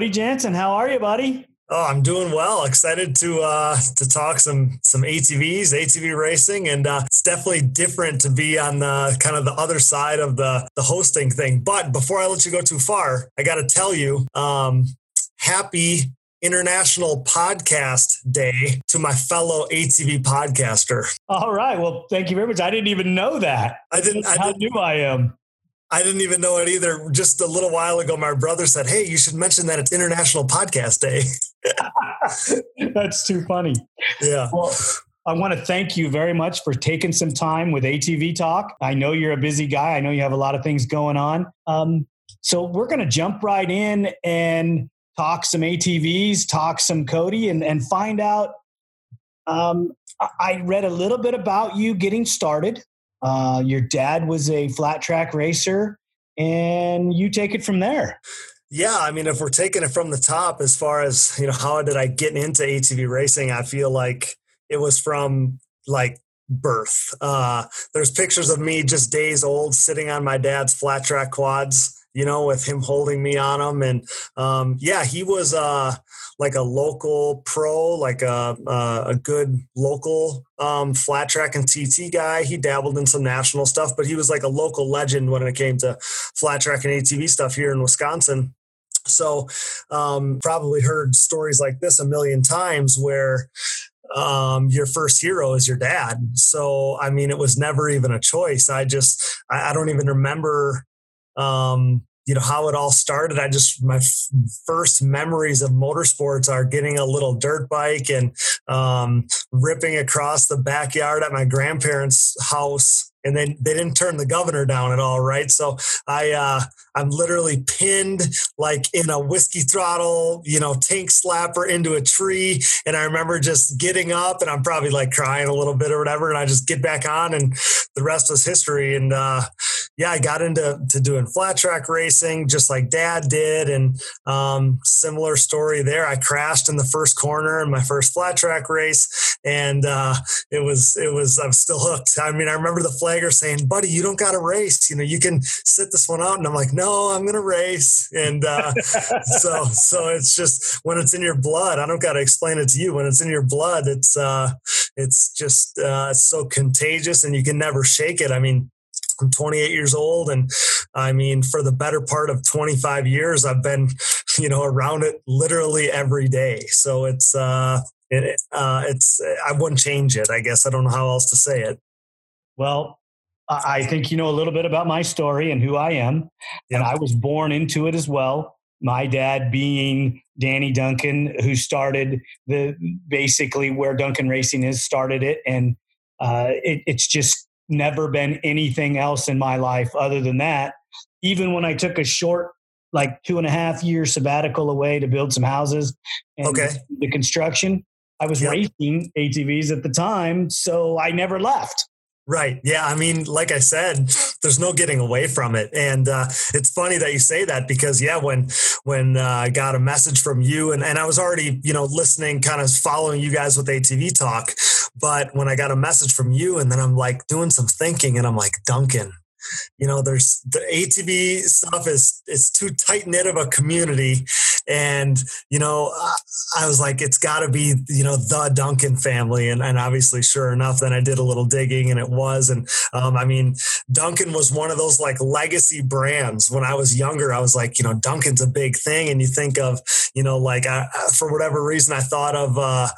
Cody Jansen, how are you, buddy? Oh, I'm doing well. Excited to uh, to talk some some ATVs, ATV racing, and uh, it's definitely different to be on the kind of the other side of the the hosting thing. But before I let you go too far, I got to tell you, um, happy International Podcast Day to my fellow ATV podcaster. All right. Well, thank you very much. I didn't even know that. I didn't. I How didn't, new I am. I didn't even know it either. Just a little while ago, my brother said, "Hey, you should mention that it's International Podcast Day." That's too funny. yeah. Well, I want to thank you very much for taking some time with ATV Talk. I know you're a busy guy. I know you have a lot of things going on. Um, so we're going to jump right in and talk some ATVs, talk some Cody, and, and find out. Um, I- I read a little bit about you getting started. Uh, your dad was a flat track racer, and you take it from there. Yeah, I mean, if we're taking it from the top, as far as you know, how did I get into ATV racing? I feel like it was from like birth. Uh, there's pictures of me just days old, sitting on my dad's flat track quads. You know, with him holding me on him. and um, yeah, he was uh, like a local pro, like a a, good local um, flat track and TT guy. He dabbled in some national stuff, but he was like a local legend when it came to flat track and ATV stuff here in Wisconsin. So, um, probably heard stories like this a million times where um, your first hero is your dad. So, I mean, it was never even a choice. I just, I, I don't even remember, um, you know, how it all started. I just, my f- first memories of motorsports are getting a little dirt bike and um, ripping across the backyard at my grandparents' house. And then they didn't turn the governor down at all, right? So I, uh, I'm literally pinned like in a whiskey throttle, you know, tank slapper into a tree. And I remember just getting up and I'm probably like crying a little bit or whatever. And I just get back on and the rest was history. And uh, yeah, I got into to doing flat track racing just like dad did. And um, similar story there. I crashed in the first corner in my first flat track race. And uh, it was, it was, I'm still hooked. I mean, I remember the saying, buddy, you don't got to race. You know, you can sit this one out. And I'm like, no, I'm going to race. And uh, so, so it's just when it's in your blood, I don't got to explain it to you. When it's in your blood, it's, uh, it's just, uh, so contagious and you can never shake it. I mean, I'm 28 years old, and I mean, for the better part of 25 years, I've been, you know, around it literally every day. So it's, uh, it, uh, it's, I wouldn't change it. I guess I don't know how else to say it. Well, I think you know a little bit about my story and who I am. And I was born into it as well. My dad being Danny Duncan, who started the basically where Duncan Racing is, started it. And uh, it, it's just never been anything else in my life other than that. Even when I took a short, like two and a half year sabbatical away to build some houses and Okay. the construction, I was Yep. racing ATVs at the time. So I never left. Right. Yeah. I mean, like I said, there's no getting away from it, and uh, it's funny that you say that because yeah, when when uh, I got a message from you, and and I was already you know listening, kind of following you guys with ATV talk, but when I got a message from you, and then I'm like doing some thinking, and I'm like Duncan. You know, there's the ATV stuff is it's too tight knit of a community, and you know, I, was like, it's got to be you know the Duncan family, and and obviously, sure enough, then I did a little digging, and it was, and um, I mean, Duncan was one of those like legacy brands. When I was younger, I was like, you know, Duncan's a big thing, and you think of, you know, like I, for whatever reason, I thought of, uh,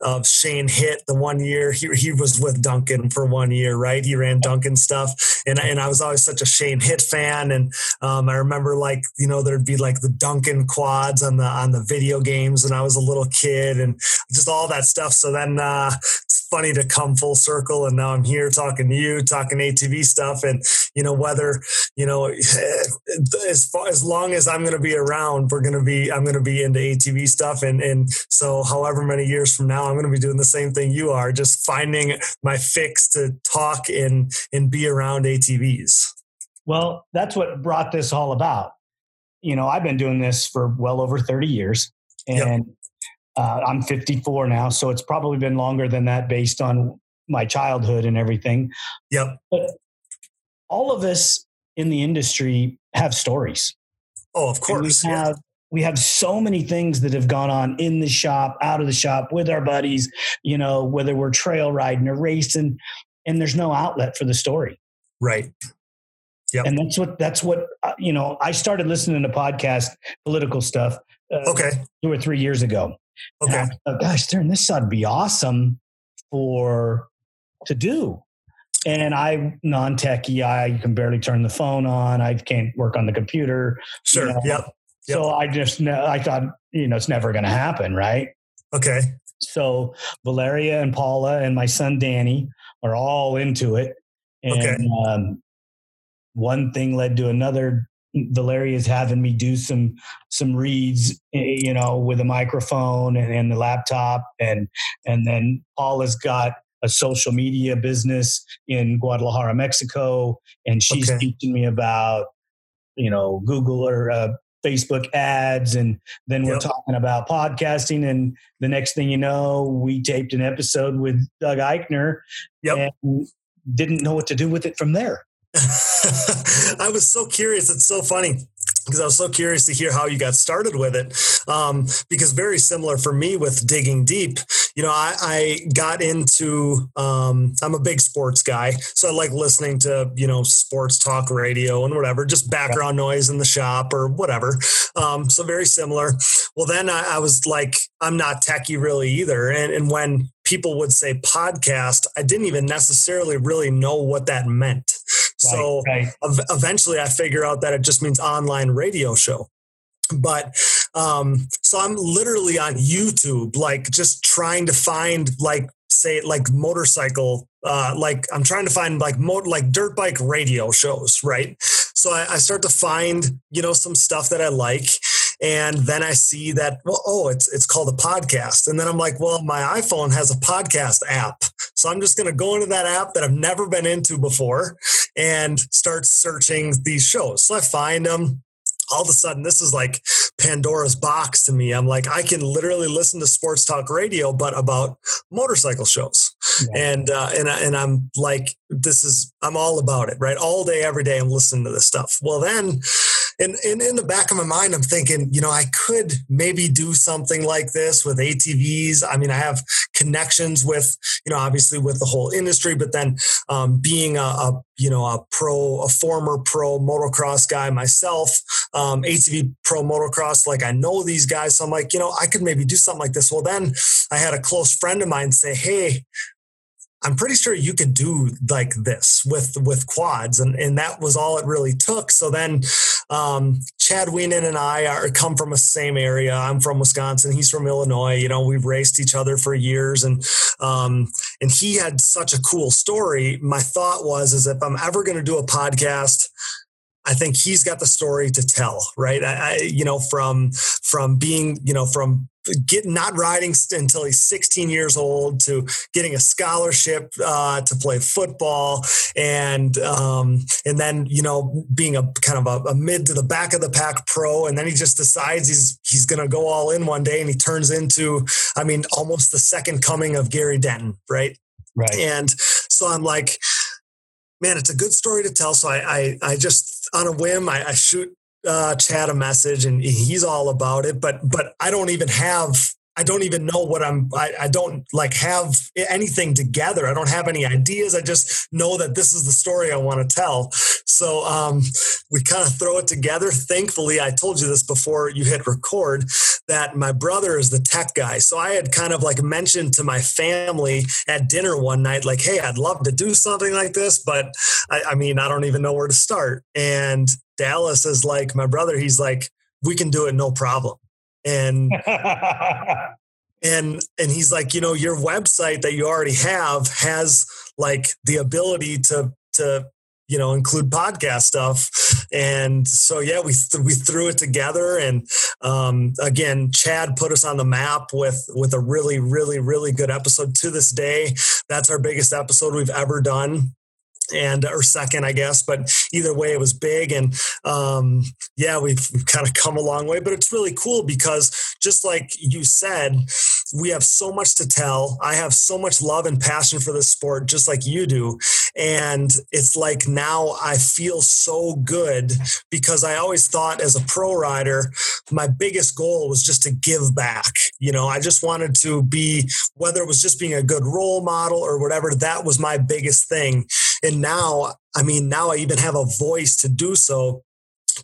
of Shane Hitt the one year he, he was with Duncan for one year, right? He ran Duncan stuff. And, and I was always such a Shane Hitt fan. And um, I remember like, you know, there'd be like the Duncan quads on the, on the video games when I was a little kid and just all that stuff. So then uh, it's funny to come full circle. And now I'm here talking to you, talking ATV stuff. And, you know, whether, you know, as far, as long as I'm going to be around, we're going to be, I'm going to be into ATV stuff. And, and so however many years from now, I'm going to be doing the same thing you are, just finding my fix to talk and, and be around ATVs. Well, that's what brought this all about. You know, I've been doing this for well over 30 years and yep. uh, I'm 54 now. So it's probably been longer than that based on my childhood and everything. Yep. But all of us in the industry have stories. Oh, of course. And we have we have so many things that have gone on in the shop, out of the shop, with our buddies. You know, whether we're trail riding or racing, and there's no outlet for the story. Right. Yeah. And that's what that's what uh, you know. I started listening to podcast political stuff. Uh, okay. Two or three years ago. Okay. Thought, Gosh, darn, this would be awesome for to do. And I non-techie, I can barely turn the phone on. I can't work on the computer. Sure. You know? Yep. Yep. So I just, I thought, you know, it's never going to happen, right? Okay. So Valeria and Paula and my son Danny are all into it. And okay. um, one thing led to another. Valeria is having me do some some reads, you know, with a microphone and, and the laptop, and and then Paula's got a social media business in Guadalajara, Mexico, and she's okay. teaching me about you know Google or uh, Facebook ads, and then we're talking about podcasting. And the next thing you know, we taped an episode with Doug Eichner, yep. and didn't know what to do with it from there. I was so curious. It's so funny because I was so curious to hear how you got started with it. Um, because very similar for me with digging deep, you know, I, I got into, um, I'm a big sports guy. So I like listening to, you know, sports talk radio and whatever, just background noise in the shop or whatever. Um, so very similar. Well, then I, I was like, I'm not techie really either. And, and when people would say podcast, I didn't even necessarily really know what that meant. So right. eventually I figure out that it just means online radio show. But um, so I'm literally on YouTube, like just trying to find like say like motorcycle uh, like i'm trying to find like mo- like dirt bike radio shows right so I, I, start to find you know some stuff that i like and then i see that well oh it's it's called a podcast. And then i'm like well my iphone has a podcast app. So i'm just going to go into that app that i've never been into before and start searching these shows. So i find them. All of a sudden this is like pandora's box to me. I'm like i can literally listen to sports talk radio but about motorcycle shows. Yeah. and uh, and, and i'm like this is i'm all about it right? All day every day i'm listening to this stuff. Well then and, and in the back of my mind, I'm thinking, you know, I could maybe do something like this with ATVs. I mean, I have connections with, you know, obviously with the whole industry, but then um, being a, a, you know, a pro, a former pro motocross guy myself, um, ATV pro motocross, like I know these guys. So I'm like, you know, I could maybe do something like this. Well, then I had a close friend of mine say, Hey, I'm pretty sure you could do like this with with quads, and and that was all it really took. So then, um, Chad Wienen and I are come from the same area. I'm from Wisconsin. He's from Illinois. You know, we've raced each other for years, and um, and he had such a cool story. My thought was, is if I'm ever going to do a podcast I think he's got the story to tell, right? I, I, you know, from from being, you know, from get not riding until he's 16 years old to getting a scholarship uh, to play football and um, and then you know being a kind of a, a, mid to the back of the pack pro. And then he just decides he's he's going to go all in one day and he turns into I mean almost the second coming of Gary Denton right? Right. And so I'm like man it's a good story to tell so I I, I just on a whim I, I shoot uh, Chad a message and he's all about it. But but I don't even have I don't even know what I'm I, I don't like have anything together. I don't have any ideas. I just know that this is the story I want to tell. So um, we kind of throw it together. Thankfully, I told you this before you hit record that my brother is the tech guy. So I had kind of like mentioned to my family at dinner one night, like, hey, I'd love to do something like this, but I, I mean, I don't even know where to start. And Dallas is like, my brother, he's like, we can do it no problem. And and and he's like, you know, your website that you already have has like the ability to to you know include podcast stuff. And so yeah we th- we threw it together and um, again chad put us on the map with with a really really really good episode. To this day that's our biggest episode we've ever done and or second, I guess. But either way, it was big, and um, yeah, we've, we've kind of come a long way. But it's really cool because just like you said, we have so much to tell. I have so much love and passion for this sport, just like you do, and it's like now I feel so good because I always thought as a pro rider, my biggest goal was just to give back. You know, I just wanted to be whether it was just being a good role model or whatever. That was my biggest thing and now, I mean, now I even have a voice to do so.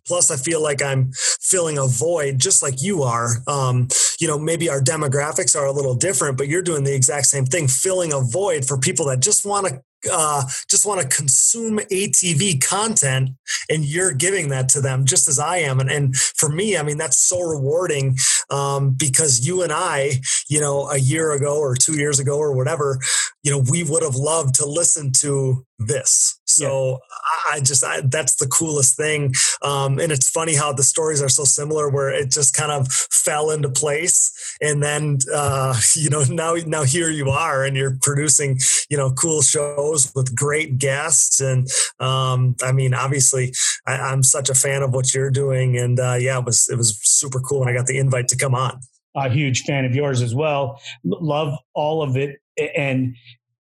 Plus i feel like i'm filling a void just like you are. Um, you know maybe our demographics are a little different but you're doing the exact same thing filling a void for people that just want to uh, just want to consume ATV content and you're giving that to them just as I am. And, and for me, I mean, that's so rewarding um, because you and I, you know, a year ago or two years ago or whatever, you know, we would have loved to listen to this. So yeah. I just, I, that's the coolest thing. Um, and it's funny how the stories are so similar where it just kind of fell into place. And then, uh, you know, now, now here you are and you're producing, you know, cool shows with great guests. And um, I mean, obviously I, am such a fan of what you're doing. And uh, yeah, it was, it was super cool when I got the invite to come on. A huge fan of yours as well. Love all of it. And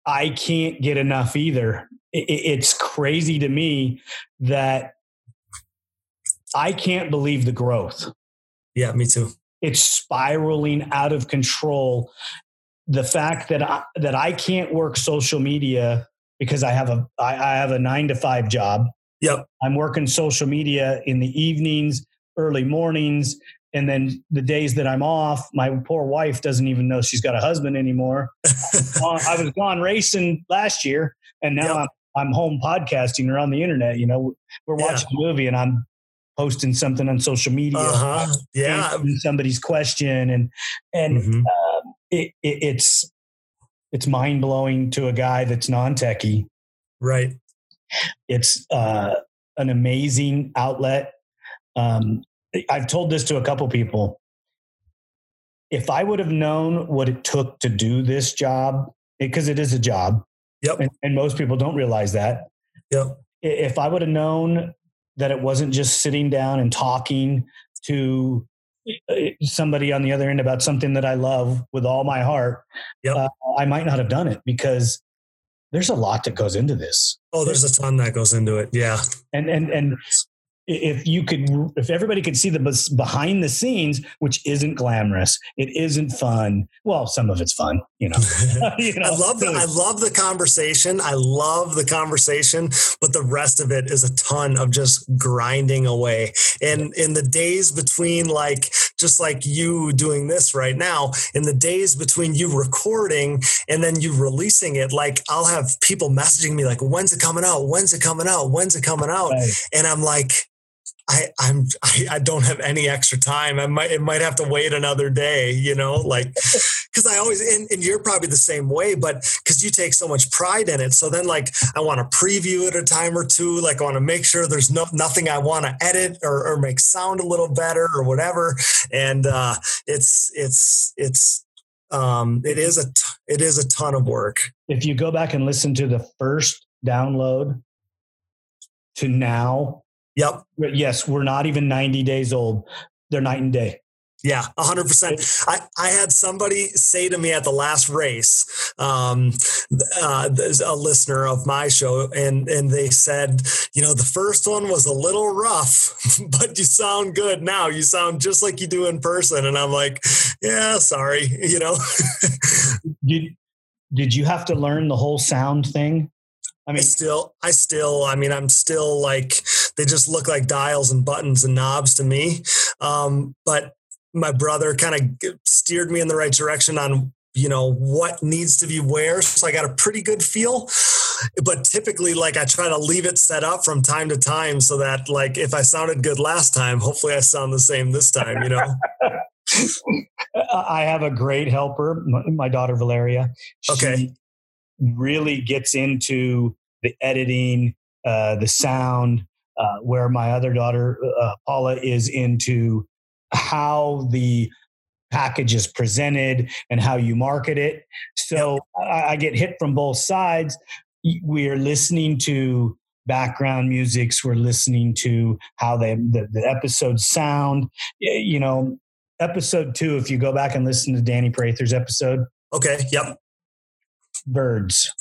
I can't get enough either it's crazy to me that I can't believe the growth. Yeah, me too. It's spiraling out of control. The fact that I, that I can't work social media because I have a I, I have a nine to five job. Yep. I'm working social media in the evenings, early mornings, and then the days that I'm off, my poor wife doesn't even know she's got a husband anymore. I was gone racing last year, and now yep. I'm I'm home podcasting or on the internet. You know, we're watching yeah. a movie and I'm posting something on social media. Uh-huh. Yeah, somebody's question and and mm-hmm. uh, it, it, it's it's mind blowing to a guy that's non techie. Right. It's uh, an amazing outlet. Um, I've told this to a couple people. If I would have known what it took to do this job, because it, it is a job, Yep. And, and most people don't realize that. Yep. If I would have known that it wasn't just sitting down and talking to uh, somebody on the other end about something that I love with all my heart, yep. Uh, I might not have done it because there's a lot that goes into this. Oh, there's a ton that goes into it. Yeah. And and and if you could if everybody could see the behind the scenes which isn't glamorous it isn't fun. Well some of it's fun you know, you know? i love the i love the conversation. I love the conversation but the rest of it is a ton of just grinding away. And in the days between like just like you doing this right now in the days between you recording and then you releasing it like i'll have people messaging me like when's it coming out? When's it coming out? When's it coming out? Right. and i'm like I, I'm I, I, don't have any extra time. I might it might have to wait another day, you know, like because I always and, and, you're probably the same way, but because you take so much pride in it. So then like I want to preview it a time or two. Like I want to make sure there's no nothing I want to edit or, or make sound a little better or whatever. And uh, it's it's it's um, it is a t- it is a ton of work. If you go back and listen to the first download to now Yep. Yes, we're not even 90 days old. They're night and day. Yeah, 100%. I, I had somebody say to me at the last race, um, uh, a listener of my show, and, and they said, you know, the first one was a little rough, but you sound good now. You sound just like you do in person. And I'm like, yeah, sorry, you know. did, did you have to learn the whole sound thing? I mean, I still, I still, I mean, I'm still like, they just look like dials and buttons and knobs to me. Um, but my brother kind of steered me in the right direction on you know what needs to be where so i got a pretty good feel. But typically like i try to leave it set up from time to time so that like if i sounded good last time hopefully i sound the same this time you know? I have a great helper my daughter valeria. She okay. really gets into the editing uh, the sound uh, where my other daughter uh, paula is into how the package is presented and how you market it. So I, I get hit from both sides. We are listening to background musics. We're listening to how they, the, the episodes sound. You know, episode two, if you go back and listen to Danny Prather's episode. Okay. Yep. Birds.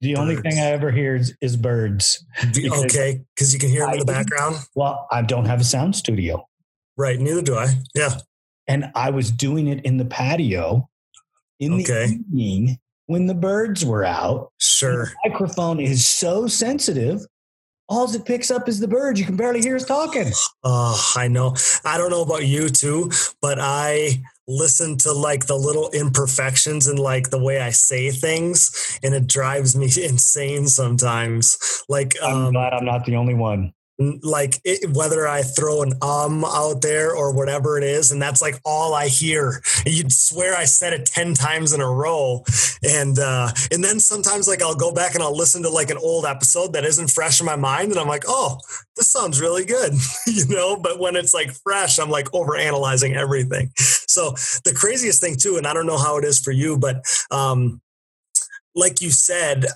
The birds. only thing I ever hear is, is birds. Because okay, because you can hear them in the background. Well, I don't have a sound studio. Right. Neither do I. Yeah and I was doing it in the patio in okay. the evening when the birds were out. Sure. The microphone is so sensitive. All it picks up is the birds. You can barely hear us talking. Oh, I know. I don't know about you too, but I listen to like the little imperfections and like the way I say things, and it drives me insane sometimes. Like, I'm um, glad I'm not the only one like it, whether I throw an um out there or whatever it is, and that's like all I hear. You'd swear I said it ten times in a row, and uh, and then sometimes like I'll go back and I'll listen to like an old episode that isn't fresh in my mind, and I'm like, oh, this sounds really good, you know. But when it's like fresh, I'm like over analyzing everything. So the craziest thing too, and I don't know how it is for you, but um, like you said,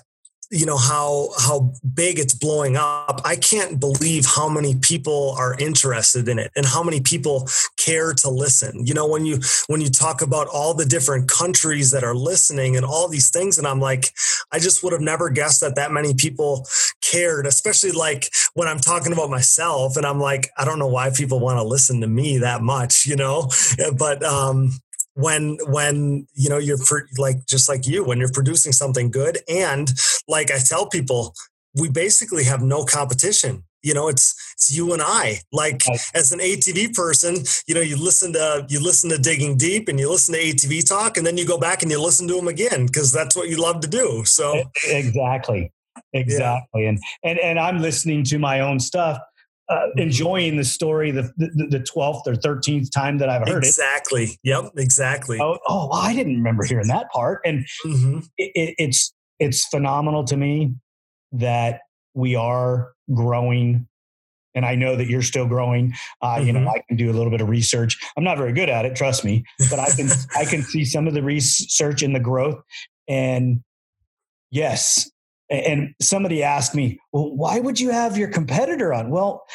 you know how how big it's blowing up i can't believe how many people are interested in it and how many people care to listen. You know when you when you talk about all the different countries that are listening and all these things and i'm like i just would have never guessed that that many people cared especially like when i'm talking about myself and i'm like i don't know why people want to listen to me that much you know? But um when when you know you're like just like you when you're producing something good. And like i tell people we basically have no competition. You know it's it's you and i. Like as an atv person you know you listen to you listen to digging deep and you listen to atv talk and then you go back and you listen to them again because that's what you love to do. So exactly exactly. Yeah. and and and i'm listening to my own stuff uh, enjoying the story the, the, 12th or 13th time that I've heard exactly. it. Exactly. Yep. Exactly. Oh, oh, I didn't remember hearing that part. And mm-hmm. it, it's, it's phenomenal to me that we are growing and I know that you're still growing. Uh, mm-hmm. You know, mm-hmm. I can do a little bit of research. I'm not very good at it, trust me, but I can I can see some of the research and the growth. And yes, and somebody asked me, well, why would you have your competitor on? Well,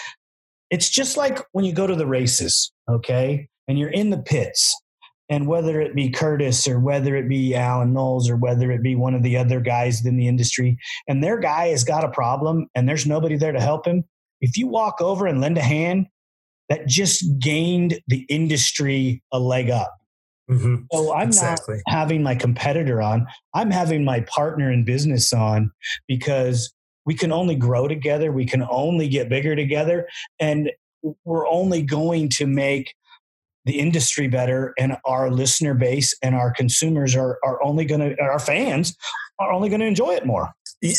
it's just like when you go to the races, okay? And you're in the pits. And whether it be Curtis or whether it be Alan Knowles or whether it be one of the other guys in the industry, and their guy has got a problem and there's nobody there to help him, if you walk over and lend a hand, that just gained the industry a leg up. Mm-hmm. So I'm exactly. not having my competitor on. I'm having my partner in business on because we can only grow together. We can only get bigger together. And we're only going to make the industry better and our listener base and our consumers are, are only going to, our fans are only going to enjoy it more.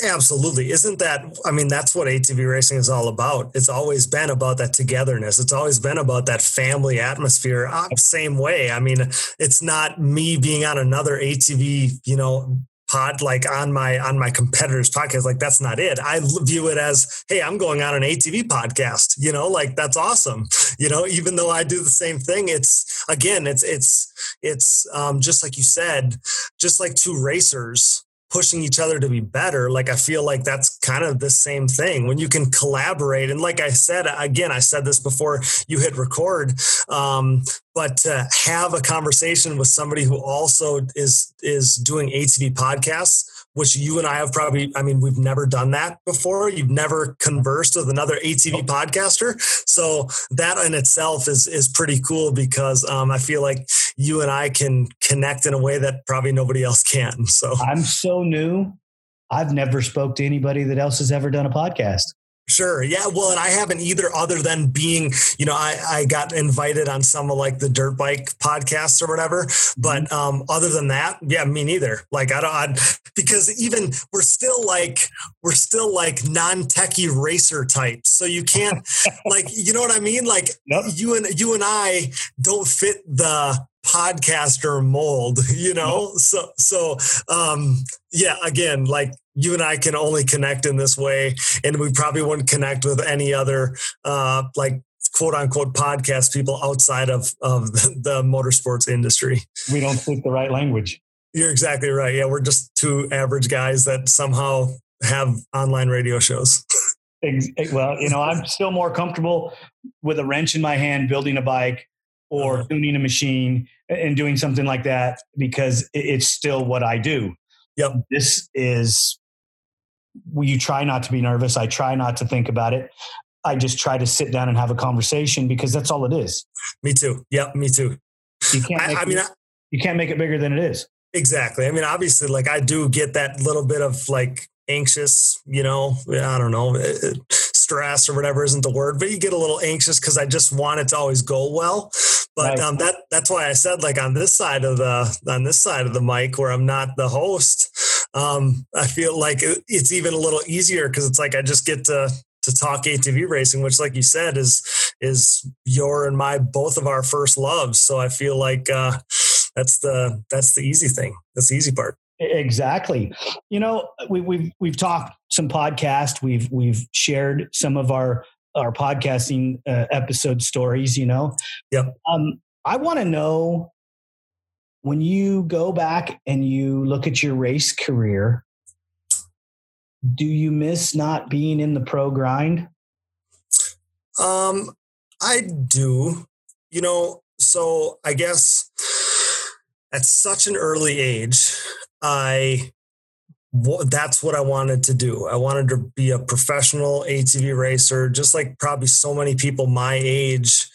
Absolutely. Isn't that, I mean, that's what ATV racing is all about. It's always been about that togetherness. It's always been about that family atmosphere. Uh, same way. I mean, it's not me being on another ATV, you know, pod like on my on my competitors podcast like that's not it i view it as hey i'm going on an atv podcast you know like that's awesome you know even though i do the same thing it's again it's it's it's um, just like you said just like two racers pushing each other to be better like i feel like that's kind of the same thing. When you can collaborate and like i said again i said this before you hit record um, but to have a conversation with somebody who also is is doing atv podcasts which you and I have probably, I mean, we've never done that before. You've never conversed with another ATV podcaster. So that in itself is, is pretty cool because um, I feel like you and I can connect in a way that probably nobody else can. So I'm so new. I've never spoke to anybody that else has ever done a podcast. Sure. Yeah. Well, and I haven't either, other than being, you know, I, I got invited on some of like the dirt bike podcasts or whatever. But mm-hmm. um, other than that, yeah, me neither. Like I don't, I, because even we're still like, we're still like non techie racer types. So you can't, like, you know what I mean? Like yep. you and you and I don't fit the podcaster mold, you know? So, so, um, yeah, again, like you and I can only connect in this way, and we probably wouldn't connect with any other uh, like quote unquote podcast people outside of of the, motorsports industry. We don't speak the right language. You're exactly right. Yeah, we're just two average guys that somehow have online radio shows. well, you know, I'm still more comfortable with a wrench in my hand building a bike or uh-huh. tuning a machine and doing something like that because it's still what I do. Yep. This is you try not to be nervous. I try not to think about it. I just try to sit down and have a conversation because that's all it is. Me too. Yep, me too. You can't. I, I mean, it, I, you can't make it bigger than it is. Exactly. I mean, obviously, like I do get that little bit of like anxious, you know, I don't know, stress or whatever isn't the word, but you get a little anxious because I just want it to always go well. But right. um, that that's why I said like on this side of the on this side of the mic where I'm not the host, um, I feel like it's even a little easier because it's like I just get to to talk ATV racing, which, like you said, is is your and my both of our first loves. So I feel like uh, that's the that's the easy thing. That's the easy part. Exactly. You know, we, we've we've talked some podcast. We've we've shared some of our our podcasting uh, episode stories. You know. Yep. Um, I want to know when you go back and you look at your race career, do you miss not being in the pro grind? Um, I do. You know, so I guess at such an early age, I that's what I wanted to do. I wanted to be a professional ATV racer, just like probably so many people my age.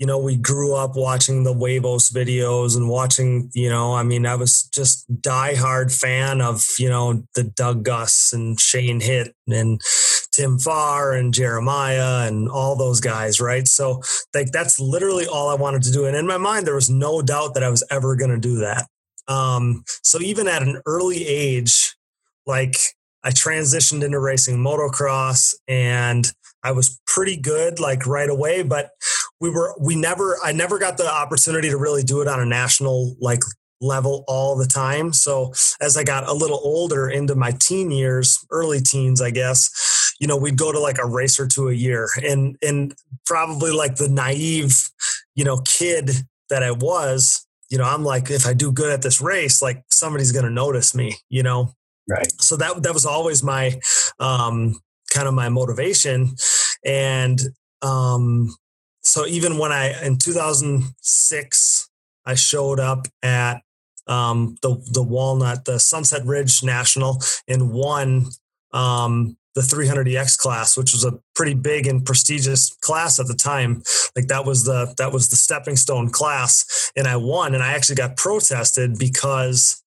You know, we grew up watching the Huevos videos and watching, you know, I mean, I was just diehard fan of, you know, the Doug Gust and Shane Hitt and Tim Farr and Jeremiah and all those guys, right? So like that's literally all I wanted to do. And in my mind, there was no doubt that I was ever going to do that. Um, so even at an early age, like I transitioned into racing motocross and I was pretty good like right away, but we were, we never, I never got the opportunity to really do it on a national like level all the time. So as I got a little older into my teen years, early teens, I guess, you know, we'd go to like a race or two a year and, and probably like the naive, you know, kid that I was, you know, I'm like, if I do good at this race, like somebody's going to notice me, you know? Right. So that that was always my um, kind of my motivation, and um, so even when I in 2006 I showed up at um, the the Walnut, the Sunset Ridge National, and won um, the 300EX class, which was a pretty big and prestigious class at the time. Like that was the that was the stepping stone class, and I won. And I actually got protested because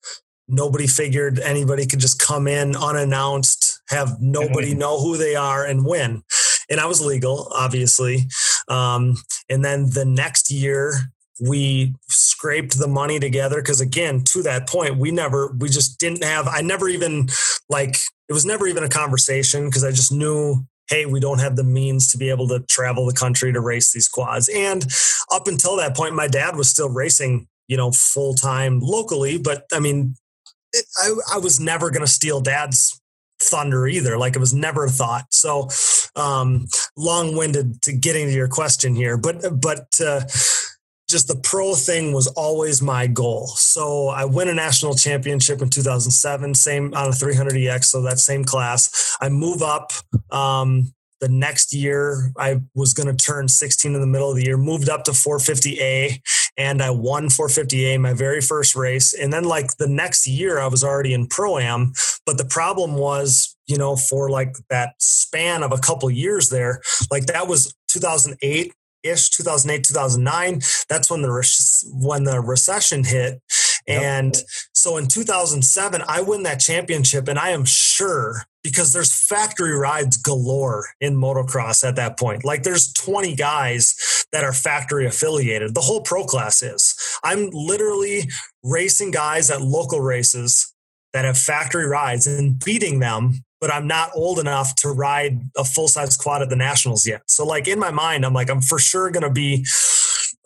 nobody figured anybody could just come in unannounced, have nobody know who they are and win. And I was legal, obviously. Um, and then the next year, we scraped the money together because again to that point we never we just didn't have i never even like it was never even a conversation because i just knew hey we don't have the means to be able to travel the country to race these quads and up until that point my dad was still racing you know full time locally but i mean it, I, I was never going to steal dad's thunder either. Like it was never a thought. So um, long winded to getting to your question here, but, but, uh, just the pro thing was always my goal. So I win a national championship in 2007, same on a 300EX. So that same class. I move up um, the next year i was going to turn 16 in the middle of the year moved up to 450a and i won 450a my very first race and then like the next year i was already in pro am but the problem was you know for like that span of a couple years there like that was 2008 ish 2008 2009 that's when the re- when the recession hit and so in 2007 i win that championship and i am sure because there's factory rides galore in motocross at that point. Like there's 20 guys that are factory affiliated. The whole pro class is. I'm literally racing guys at local races that have factory rides and beating them but I'm not old enough to ride a full size quad at the nationals yet. So like in my mind, I'm like, I'm for sure going to be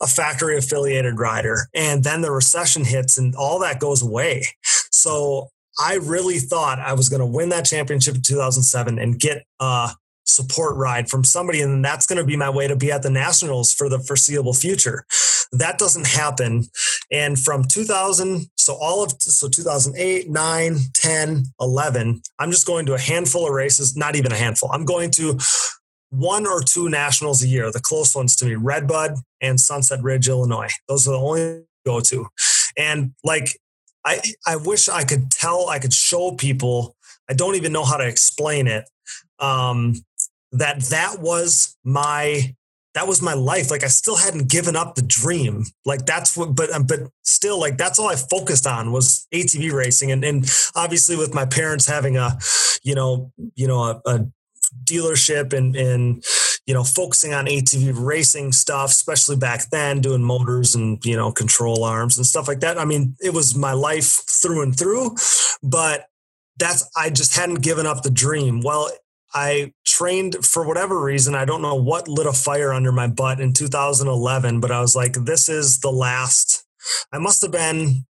a factory affiliated rider. And then the recession hits and all that goes away. So I really thought I was going to win that championship in 2007 and get a support ride from somebody. And that's going to be my way to be at the nationals for the foreseeable future. That doesn't happen. And from 2000, so all of, so 2008, 9, 10, 11, I'm just going to a handful of races, not even a handful. I'm going to one or two nationals a year, the close ones to me, Redbud and Sunset Ridge, Illinois. Those are the only go to. And like I I wish I could tell, I could show people, I don't even know how to explain it. Um that that was my that was my life like i still hadn't given up the dream like that's what but um, but still like that's all i focused on was atv racing and and obviously with my parents having a you know you know a, a dealership and and you know focusing on ATV racing stuff, especially back then, doing motors and you know control arms and stuff like that. I mean, it was my life through and through, but that's I just hadn't given up the dream. Well, I trained for whatever reason. I don't know what lit a fire under my butt in 2011, but I was like, this is the last. I must have been,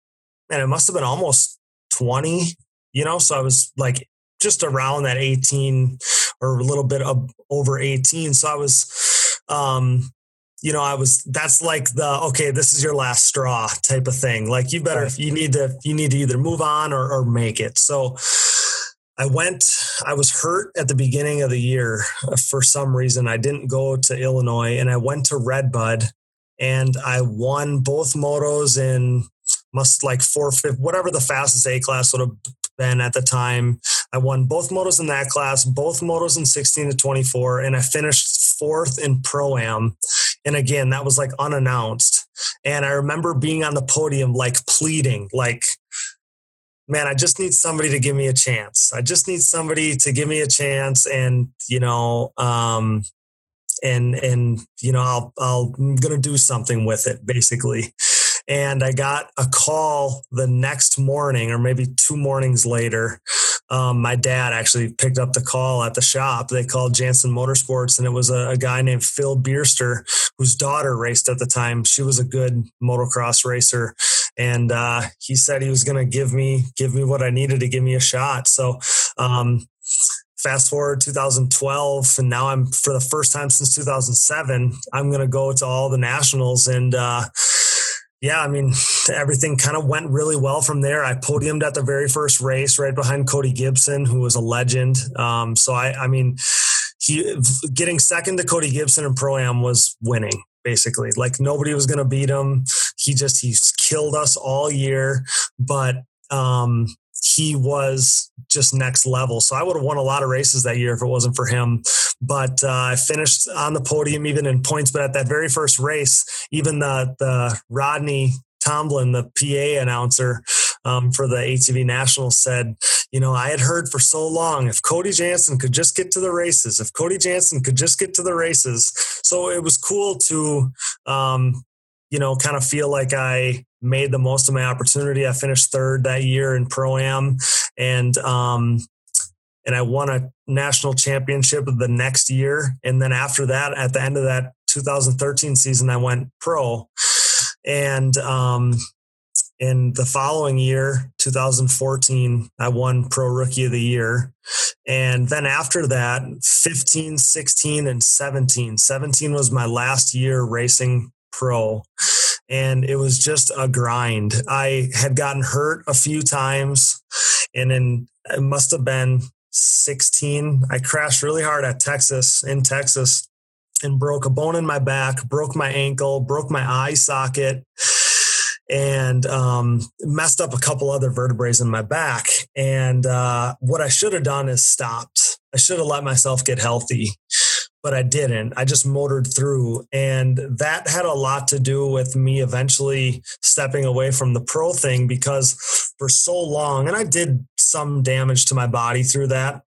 and it must have been almost 20, you know? So I was like just around that 18 or a little bit of over 18. So I was, um, you know, I was, that's like the, okay, this is your last straw type of thing. Like you better, you need to, you need to either move on or, or make it. So I went, I was hurt at the beginning of the year uh, for some reason. I didn't go to Illinois and I went to Redbud and I won both motos in must like four, fifth, whatever the fastest A class would have been at the time. I won both motos in that class, both motos in 16 to 24, and I finished fourth in pro am. And again, that was like unannounced. And I remember being on the podium, like pleading, like, man, I just need somebody to give me a chance. I just need somebody to give me a chance. And, you know, um, and, and, you know, I'll, I'll, going to do something with it basically. And I got a call the next morning, or maybe two mornings later. Um, my dad actually picked up the call at the shop. They called Jansen Motorsports, and it was a, a guy named Phil Bierster, whose daughter raced at the time. She was a good motocross racer, and uh, he said he was going to give me give me what I needed to give me a shot. So. Um, fast forward 2012 and now i'm for the first time since 2007 i'm going to go to all the nationals and uh, yeah, I mean, everything kind of went really well from there. I podiumed at the very first race right behind Cody Gibson, who was a legend. Um, so I, I mean, he getting second to Cody Gibson in Pro Am was winning basically. Like nobody was going to beat him. He just he killed us all year, but um, he was just next level. So I would have won a lot of races that year if it wasn't for him. But uh, I finished on the podium even in points. But at that very first race, even the the Rodney Tomlin, the PA announcer um, for the ATV National, said, you know, I had heard for so long if Cody Jansen could just get to the races, if Cody Jansen could just get to the races. So it was cool to, um, you know, kind of feel like I made the most of my opportunity. I finished third that year in pro am, and um, and I won a national championship the next year. And then after that, at the end of that 2013 season, I went pro, and um, in the following year 2014 i won pro rookie of the year and then after that 15 16 and 17 17 was my last year racing pro and it was just a grind. I had gotten hurt a few times, and then it must have been 16. I crashed really hard at Texas, in Texas, and broke a bone in my back, broke my ankle, broke my eye socket, and um, messed up a couple other vertebrae in my back. And uh, what I should have done is stopped. I should have let myself get healthy but I didn't. I just motored through. And that had a lot to do with me eventually stepping away from the pro thing because for so long, and I did some damage to my body through that,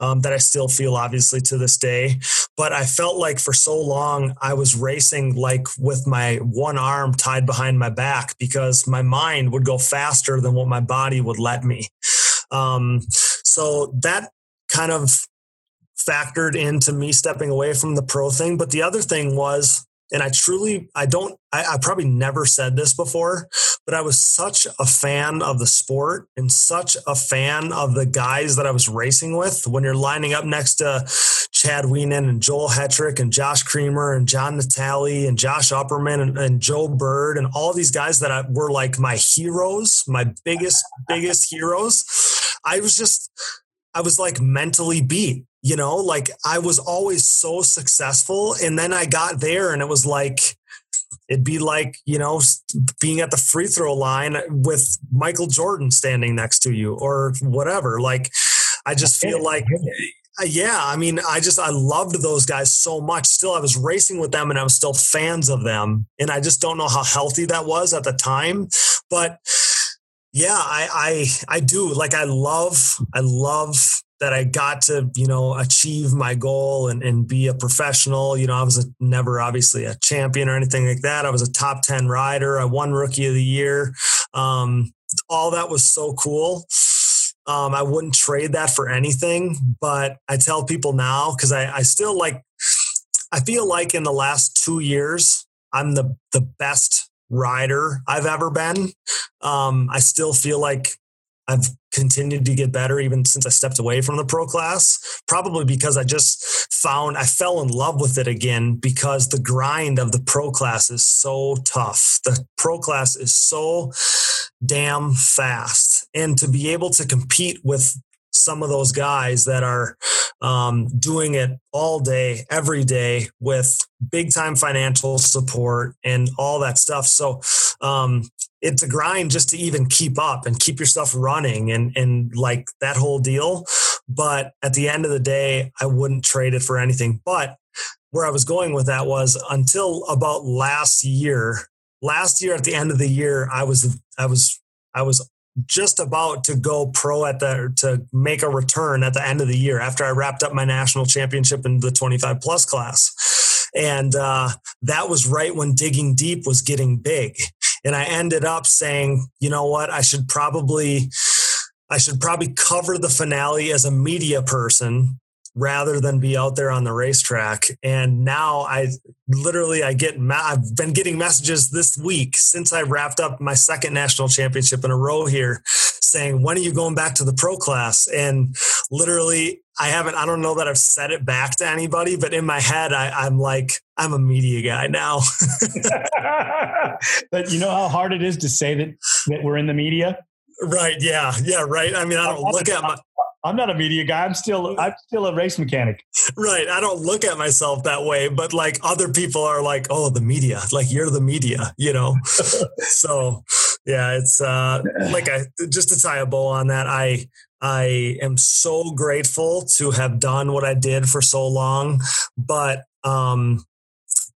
um, that I still feel obviously to this day. But I felt like for so long I was racing like with my one arm tied behind my back because my mind would go faster than what my body would let me. Um, so that kind of factored into me stepping away from the pro thing. But the other thing was and I truly, I don't, I, I, probably never said this before, but I was such a fan of the sport and such a fan of the guys that I was racing with. When you're lining up next to Chad Wienen and Joel Hetrick and Josh Creamer and John Natale and Josh Upperman and, and Joe Bird and all these guys that I, were like my heroes, my biggest, biggest heroes. I was just, I was like mentally beat you know like i was always so successful and then i got there and it was like it'd be like you know being at the free throw line with michael jordan standing next to you or whatever like i just feel like uh, yeah i mean i just i loved those guys so much. Still i was racing with them and i was still fans of them and i just don't know how healthy that was at the time but yeah i i i do like i love i love that I got to, you know, achieve my goal and, and be a professional. You know, I was a, never obviously a champion or anything like that. I was a top 10 rider. I won rookie of the year. Um, all that was so cool. Um, I wouldn't trade that for anything, but I tell people now, cause I, I still like, I feel like in the last two years, I'm the, the best rider I've ever been. Um, I still feel like I've continued to get better even since I stepped away from the pro class, probably because I just found I fell in love with it again because the grind of the pro class is so tough. The pro class is so damn fast. And to be able to compete with some of those guys that are um, doing it all day, every day with big time financial support and all that stuff. So um, it's a grind just to even keep up and keep yourself running and and like that whole deal. But at the end of the day, I wouldn't trade it for anything. But where I was going with that was until about last year. Last year, at the end of the year, I was I was I was just about to go pro at the to make a return at the end of the year after I wrapped up my national championship in the 25 plus class. And uh, that was right when digging deep was getting big. And I ended up saying, you know what, I should probably I should probably cover the finale as a media person rather than be out there on the racetrack. And now I literally I get I've been getting messages this week since I wrapped up my second national championship in a row here saying when are you going back to the pro class and literally I haven't I don't know that I've said it back to anybody but in my head I, I'm like I'm a media guy now. but you know how hard it is to say that that we're in the media? Right. Yeah. Yeah. Right. I mean, I don't look at my I'm not a media guy. I'm still I'm still a race mechanic. Right. I don't look at myself that way, but like other people are like, "Oh, the media." Like you're the media, you know. so, yeah, it's uh like I just to tie a bow on that, I I am so grateful to have done what I did for so long, but um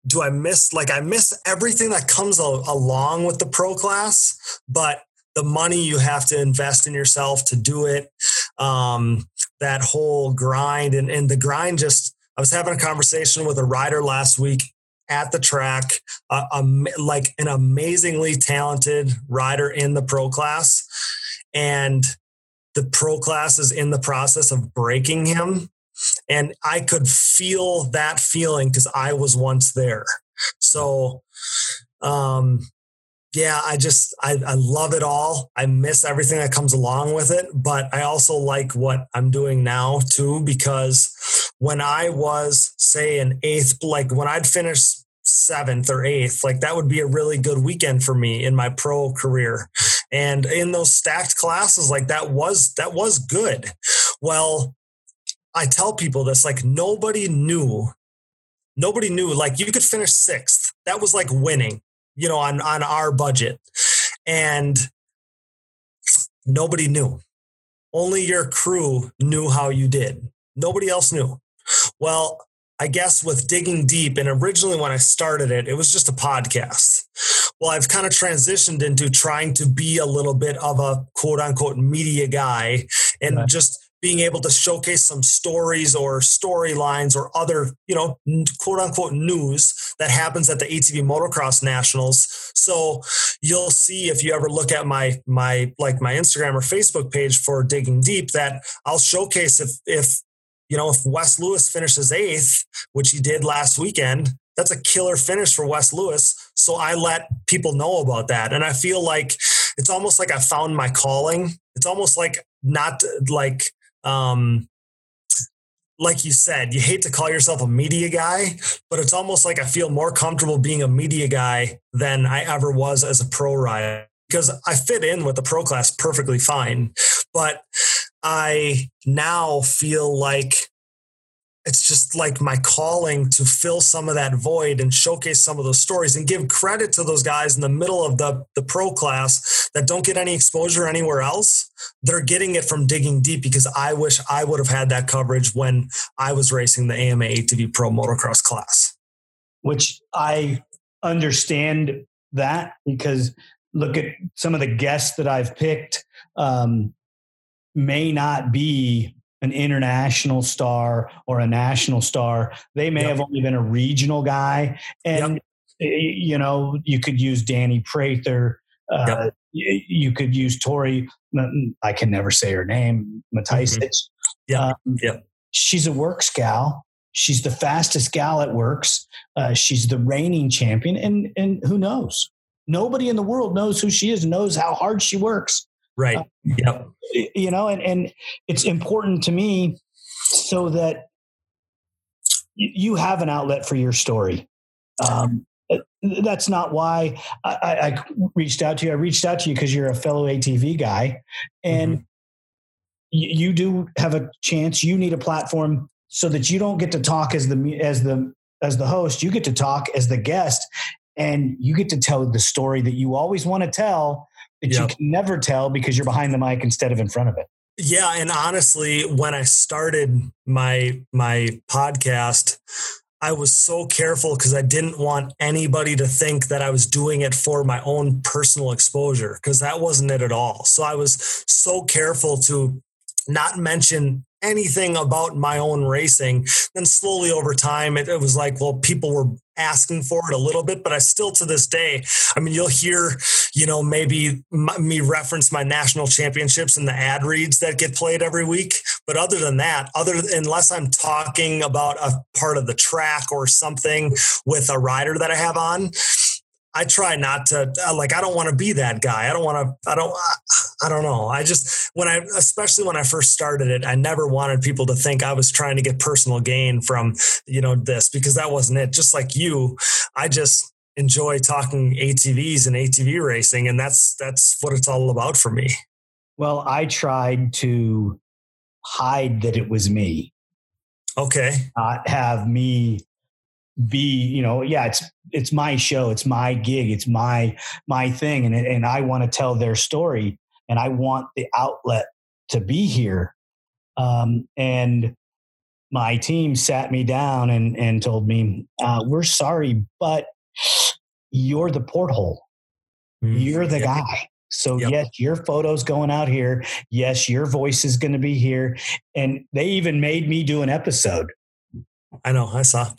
do I miss like I miss everything that comes along with the pro class, but the money you have to invest in yourself to do it um, that whole grind and, and the grind just i was having a conversation with a rider last week at the track uh, um, like an amazingly talented rider in the pro class and the pro class is in the process of breaking him and i could feel that feeling because i was once there so um yeah, I just I, I love it all. I miss everything that comes along with it, but I also like what I'm doing now too because when I was say an eighth, like when I'd finish seventh or eighth, like that would be a really good weekend for me in my pro career. And in those stacked classes, like that was that was good. Well, I tell people this, like nobody knew, nobody knew, like you could finish sixth. That was like winning you know, on on our budget, and nobody knew. Only your crew knew how you did. Nobody else knew. Well, I guess with digging deep, and originally when I started it, it was just a podcast. Well, I've kind of transitioned into trying to be a little bit of a quote unquote media guy and just being able to showcase some stories or storylines or other, you know, quote unquote news that happens at the ATV Motocross Nationals. So you'll see if you ever look at my my like my Instagram or Facebook page for Digging Deep that I'll showcase if if you know if Wes Lewis finishes eighth, which he did last weekend, that's a killer finish for Wes Lewis. So I let people know about that, and I feel like it's almost like I found my calling. It's almost like not like um, like you said, you hate to call yourself a media guy, but it's almost like I feel more comfortable being a media guy than I ever was as a pro rider because I fit in with the pro class perfectly fine. But I now feel like it's just like my calling to fill some of that void and showcase some of those stories and give credit to those guys in the middle of the, the pro class that don't get any exposure anywhere else. They're getting it from digging deep because I wish I would have had that coverage when I was racing the AMA ATV Pro motocross class. Which I understand that because look at some of the guests that I've picked um, may not be an international star or a national star. They may yep. have only been a regional guy. And, yep. you know, you could use Danny Prather. Uh, yep. you, could use Tori. I can never say her name, Matisic. Mm-hmm. Yeah. Um, yep. She's a works gal. She's the fastest gal at works. Uh, she's the reigning champion. And, and who knows? Nobody in the world knows who she is, knows how hard she works. Right. Uh, yep. You know, and, and it's important to me so that you have an outlet for your story. Um, uh, that's not why I, I, reached out to you. I reached out to you because you're a fellow ATV guy, and mm-hmm. you, you do have a chance. You need a platform so that you don't get to talk as the as the as the host. You get to talk as the guest, and you get to tell the story that you always want to tell that yep. you can never tell because you're behind the mic instead of in front of it. Yeah, and honestly, when I started my my podcast, I was so careful because I didn't want anybody to think that I was doing it for my own personal exposure because that wasn't it at all. So I was so careful to not mention anything about my own racing. Then slowly over time, it, it, was like, well, people were asking for it a little bit, but I still to this day, I mean, you'll hear, you know, maybe me reference my national championships in the ad reads that get played every week. But other than that, other unless I'm talking about a part of the track or something with a rider that I have on, I try not to uh, like I don't want to be that guy. I don't want to I don't I don't know. I just when I especially when I first started it, I never wanted people to think I was trying to get personal gain from, you know, this because that wasn't it. Just like you, I just enjoy talking ATVs and ATV racing and that's that's what it's all about for me. Well, I tried to hide that it was me. Okay. Not have me be you know yeah it's it's my show it's my gig it's my my thing and and I want to tell their story and I want the outlet to be here um, and my team sat me down and and told me uh, we're sorry but you're the porthole mm-hmm. you're the guy so yep. yes, your photo's going out here. Yes, your voice is going to be here. And they even made me do an episode. I know, I saw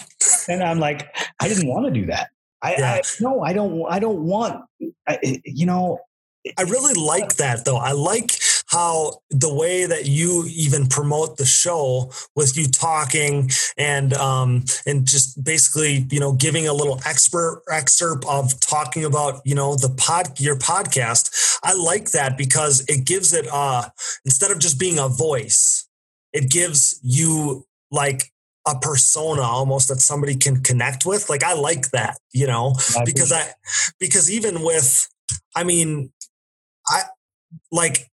and I'm like, I didn't want to do that. I, yeah. I no, I don't. I don't want. I, you know, I really like that though. I like how the way that you even promote the show with you talking and um and just basically you know giving a little expert excerpt of talking about you know the pod your podcast. I like that because it gives it uh instead of just being a voice, it gives you like a persona almost that somebody can connect with. Like I like that, you know, I because I because even with I mean I like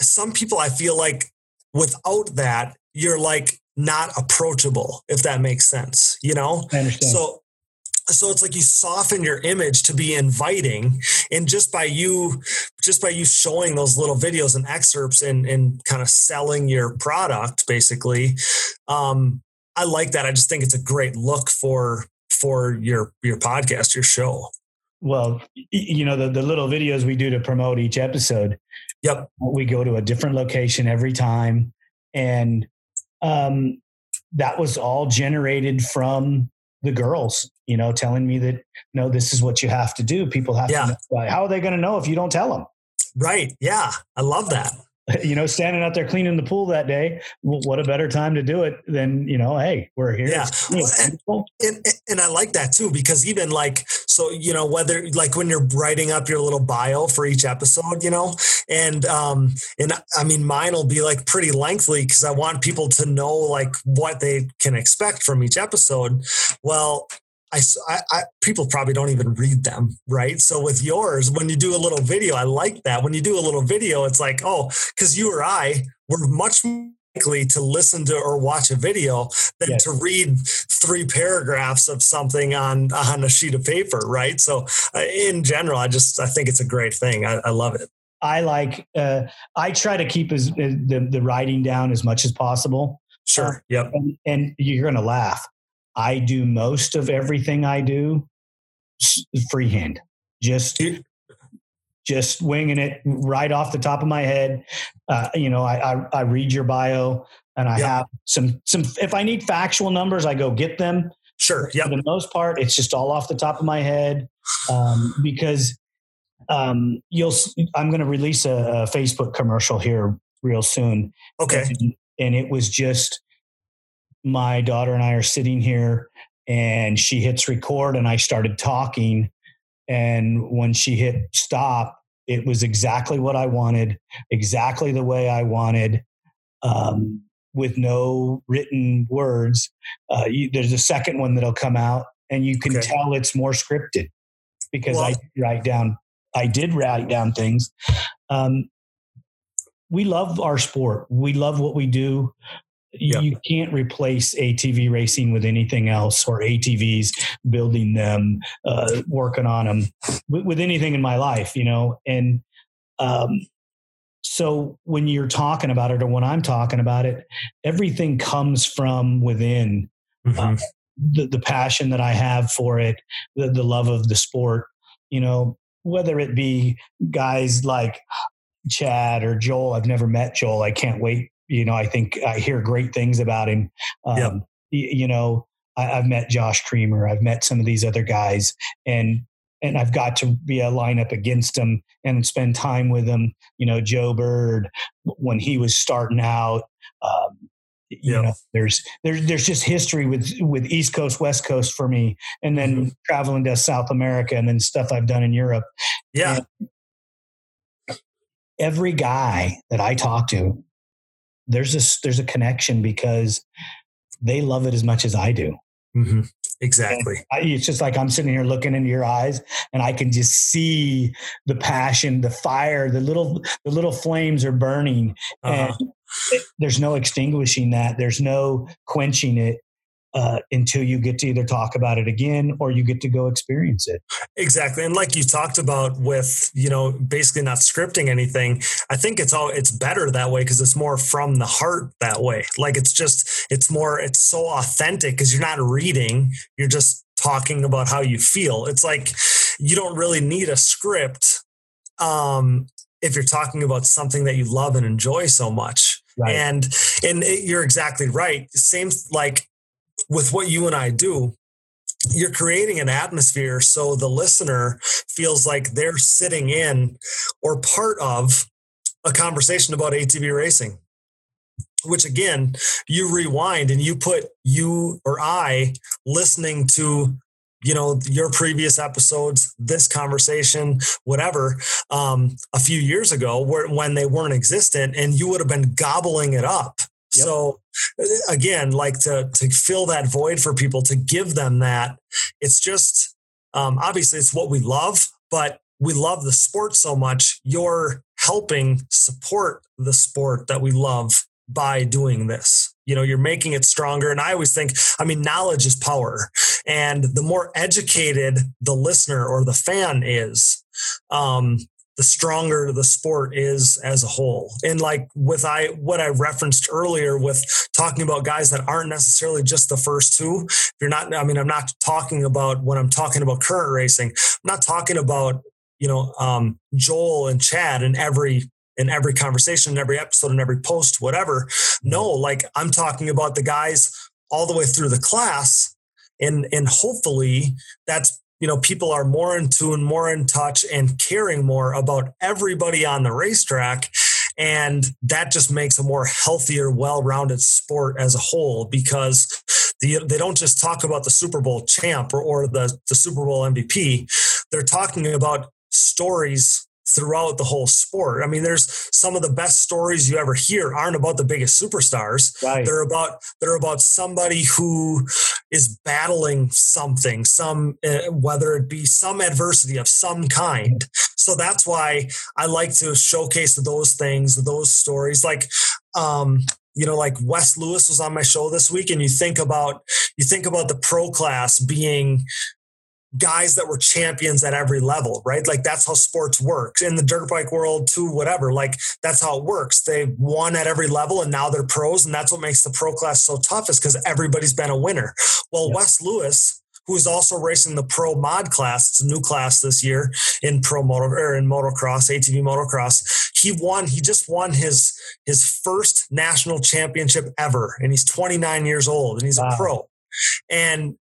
some people I feel like without that you're like not approachable if that makes sense, you know? So so it's like you soften your image to be inviting and just by you just by you showing those little videos and excerpts and and kind of selling your product basically um I like that. I just think it's a great look for for your your podcast, your show. Well, you know the the little videos we do to promote each episode. Yep. We go to a different location every time. and um, that was all generated from the girls, you know, telling me that no, this is what you have to do. People have Yeah. to. Know. How are they going to know if you don't tell them? Right. Yeah. I love that. you know, standing out there cleaning the pool that day. w- What a better time to do it than you know? Hey, we're here. Yeah. It's clean, it's Well, beautiful. and and I like that too because even like so you know whether like when you're writing up your little bio for each episode you know and um and I mean mine will be like pretty lengthy because I want people to know like what they can expect from each episode well I, I- I- people probably don't even read them right so with yours when you do a little video I like that when you do a little video it's like oh because you or I were much more likely to listen to or watch a video than Yes. to read three paragraphs of something on on a sheet of paper right so uh, in general i just i think it's a great thing i, I love it I like. Uh, I try to keep as, as the the writing down as much as possible. sure yep and, and you're going to laugh. I do most of everything I do freehand, just just winging it right off the top of my head. Uh, you know, I, I I read your bio and I Yeah. have some some. If I need factual numbers, I go get them. sure yep For the most part, it's just all off the top of my head um, because um, you'll. I'm going to release a, a Facebook commercial here real soon okay and, and it was just my daughter and I are sitting here and she hits record and I started talking and when she hit stop it was exactly what I wanted exactly the way I wanted um, with no written words uh, you, there's a second one that'll come out and you can Okay. tell it's more scripted because I Well- did write down I did write down things um, we love our sport. We love what we do. You, Yeah. you can't replace ATV racing with anything else or ATVs, building them, uh, working on them with, with anything in my life, you know? And, um, so when you're talking about it or when I'm talking about it, everything comes from within Mhm. the, the passion that I have for it, the, the love of the sport, you know, whether it be guys like Chad or Joel. I've never met Joel. I can't wait. You know, I think I hear great things about him. Um, Yep. y- You know, I, I've met Josh Creamer. I've met some of these other guys, and and I've got to be a lineup against them and spend time with them. You know, Joe Bird when he was starting out. Um, you Yep. know, there's there's there's just history with with East Coast, West Coast for me, and then Mm-hmm. traveling to South America, and then stuff I've done in Europe yeah every guy that I talk to, there's this there's a connection because they love it as much as I do. Mhm. exactly I, it's just like I'm sitting here looking into your eyes, and I can just see the passion, the fire, the little the little flames are burning, uh, and it- there's no extinguishing that. There's no quenching it uh, until you get to either talk about it again or you get to go experience it. exactly. And like you talked about with you know basically not scripting anything i think it's all it's better that way because it's more from the heart that way. Like it's just it's more it's so authentic because you're not reading you're just talking about how you feel. It's like you don't really need a script um if you're talking about something that you love and enjoy so much. And and it, you're exactly right. Same like with what you and i do you're creating an atmosphere so the listener feels like they're sitting in or part of a conversation about atv racing which again you rewind and you put you or i listening to you know your previous episodes this conversation whatever um, a few years ago where, when they weren't existent and you would have been gobbling it up Yep. so uh, again like to to fill that void for people to give them that it's just um, obviously it's what we love but we love the sport so much you're helping support the sport that we love by doing this you know you're making it stronger and i always think i mean knowledge is power and the more educated the listener or the fan is um, the stronger the sport is as a whole. And like with I what I referenced earlier with talking about guys that aren't necessarily just the first two. You're not, I mean, I'm not talking about when I'm talking about current racing. I'm not talking about you know um, Joel and Chad and every in every conversation, in every episode, in every post, whatever. No, like I'm talking about the guys all the way through the class. And and hopefully that's you know people are more in tune more in touch and caring more about everybody on the racetrack. And that just makes a more healthier well-rounded sport as a whole because the, they don't just talk about the super bowl champ or, or the, the super bowl mvp they're talking about stories throughout the whole sport. I mean, there's some of the best stories you ever hear aren't about the biggest superstars. Right. They're about they're about somebody who is battling something, some uh, whether it be some adversity of some kind. So that's why I like to showcase those things, those stories. Like um, you know like wes lewis was on my show this week and you think about you think about the pro class being guys that were champions at every level, right? Like that's how sports works in the dirt bike world too, whatever. Like that's how it works. They won at every level and now they're pros. And that's what makes the pro class so tough is because everybody's been a winner. Well, yep. Wes Lewis, who is also racing the pro mod class, it's a new class this year in pro motor er, or in motocross, ATV motocross. He won, he just won his his first national championship ever. And he's 29 years old and he's wow. a pro. And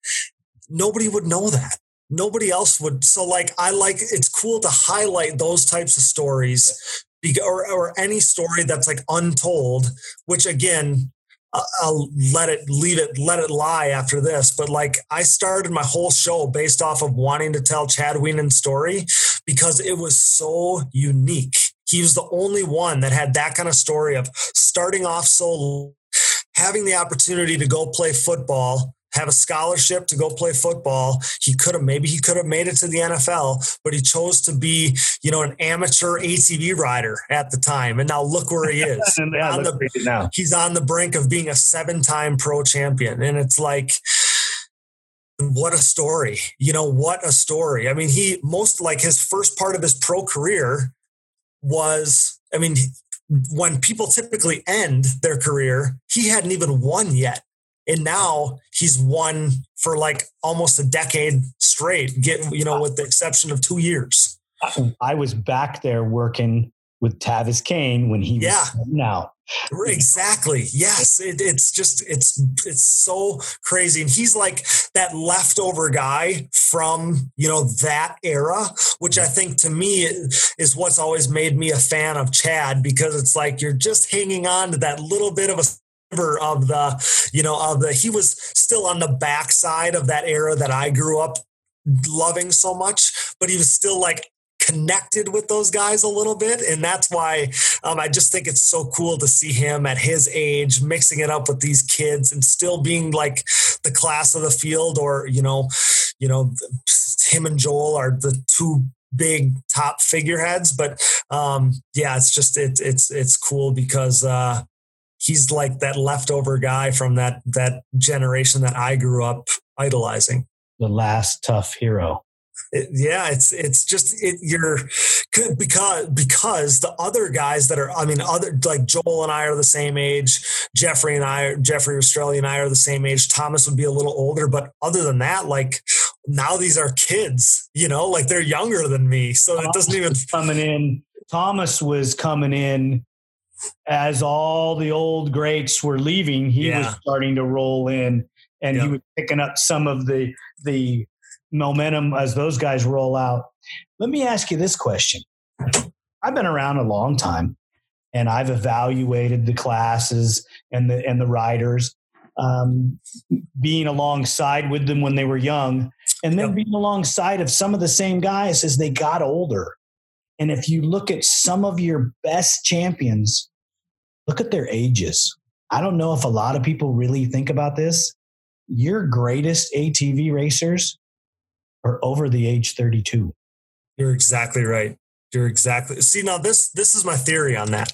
nobody would know that nobody else would. So, like, I like it's cool to highlight those types of stories or, or any story that's like untold, which again, I'll let it leave it, let it lie after this. But like I started my whole show based off of wanting to tell Chad Wienen's story because it was so unique. He was the only one that had that kind of story of starting off so having the opportunity to go play football have a scholarship to go play football. He could have maybe he could have made it to the NFL, but he chose to be, you know, an amateur ATV rider at the time. And now look where he is. yeah, on the, now. He's on the brink of being a seven-time pro champion. And it's like what a story. You know, what a story. I mean, he most like his first part of his pro career was, I mean, when people typically end their career, he hadn't even won yet and now he's won for like almost a decade straight get you know with the exception of two years. I was back there working with tavis kane when he yeah. now exactly. Yes. It, it's just it's it's so crazy. And he's like that leftover guy from you know that era which i think to me is what's always made me a fan of chad because it's like you're just hanging on to that little bit of a of the, you know, of the, he was still on the backside of that era that I grew up loving so much, but he was still like connected with those guys a little bit. And that's why um, I just think it's so cool to see him at his age mixing it up with these kids and still being like the class of the field or, you know, you know, him and Joel are the two big top figureheads. But um, yeah, it's just, it, it's, it's cool because, uh, he's like that leftover guy from that that generation that I grew up idolizing. The last tough hero. It, yeah, it's it's just it, you're because because the other guys that are I mean other like Joel and I are the same age, Jeffrey and I Jeffrey Rastrelli and I are the same age. Thomas would be a little older, but other than that, like now these are kids, you know, like they're younger than me, so it doesn't even coming in. Thomas was coming in as all the old greats were leaving, he yeah. was starting to roll in and yep. he was picking up some of the the momentum as those guys roll out. Let me ask you this question. I've been around a long time and I've evaluated the classes and the and the riders, um, being alongside with them when they were young, and then yep. being alongside of some of the same guys as they got older. And if you look at some of your best champions, look at their ages. I don't know if a lot of people really think about this. Your greatest ATV racers are over the age 32. You're exactly right. You're exactly see now this this is my theory on that.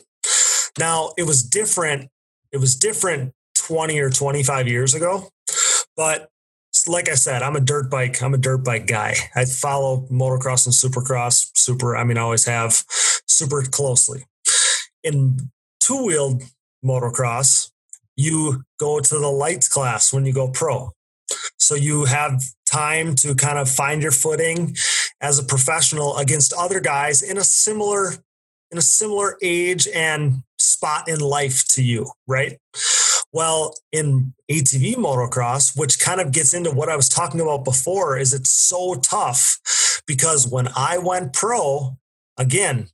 Now it was different. It was different 20 or 25 years ago, but like I said, I'm a dirt bike. I'm a dirt bike guy. I follow motocross and supercross super. I mean, I always have super closely. In two wheeled motocross, you go to the lights class when you go pro. So you have time to kind of find your footing as a professional against other guys in a similar in a similar age and spot in life to you, right? Well, in ATV motocross, which kind of gets into what I was talking about before, is it's so tough because when I went pro, again,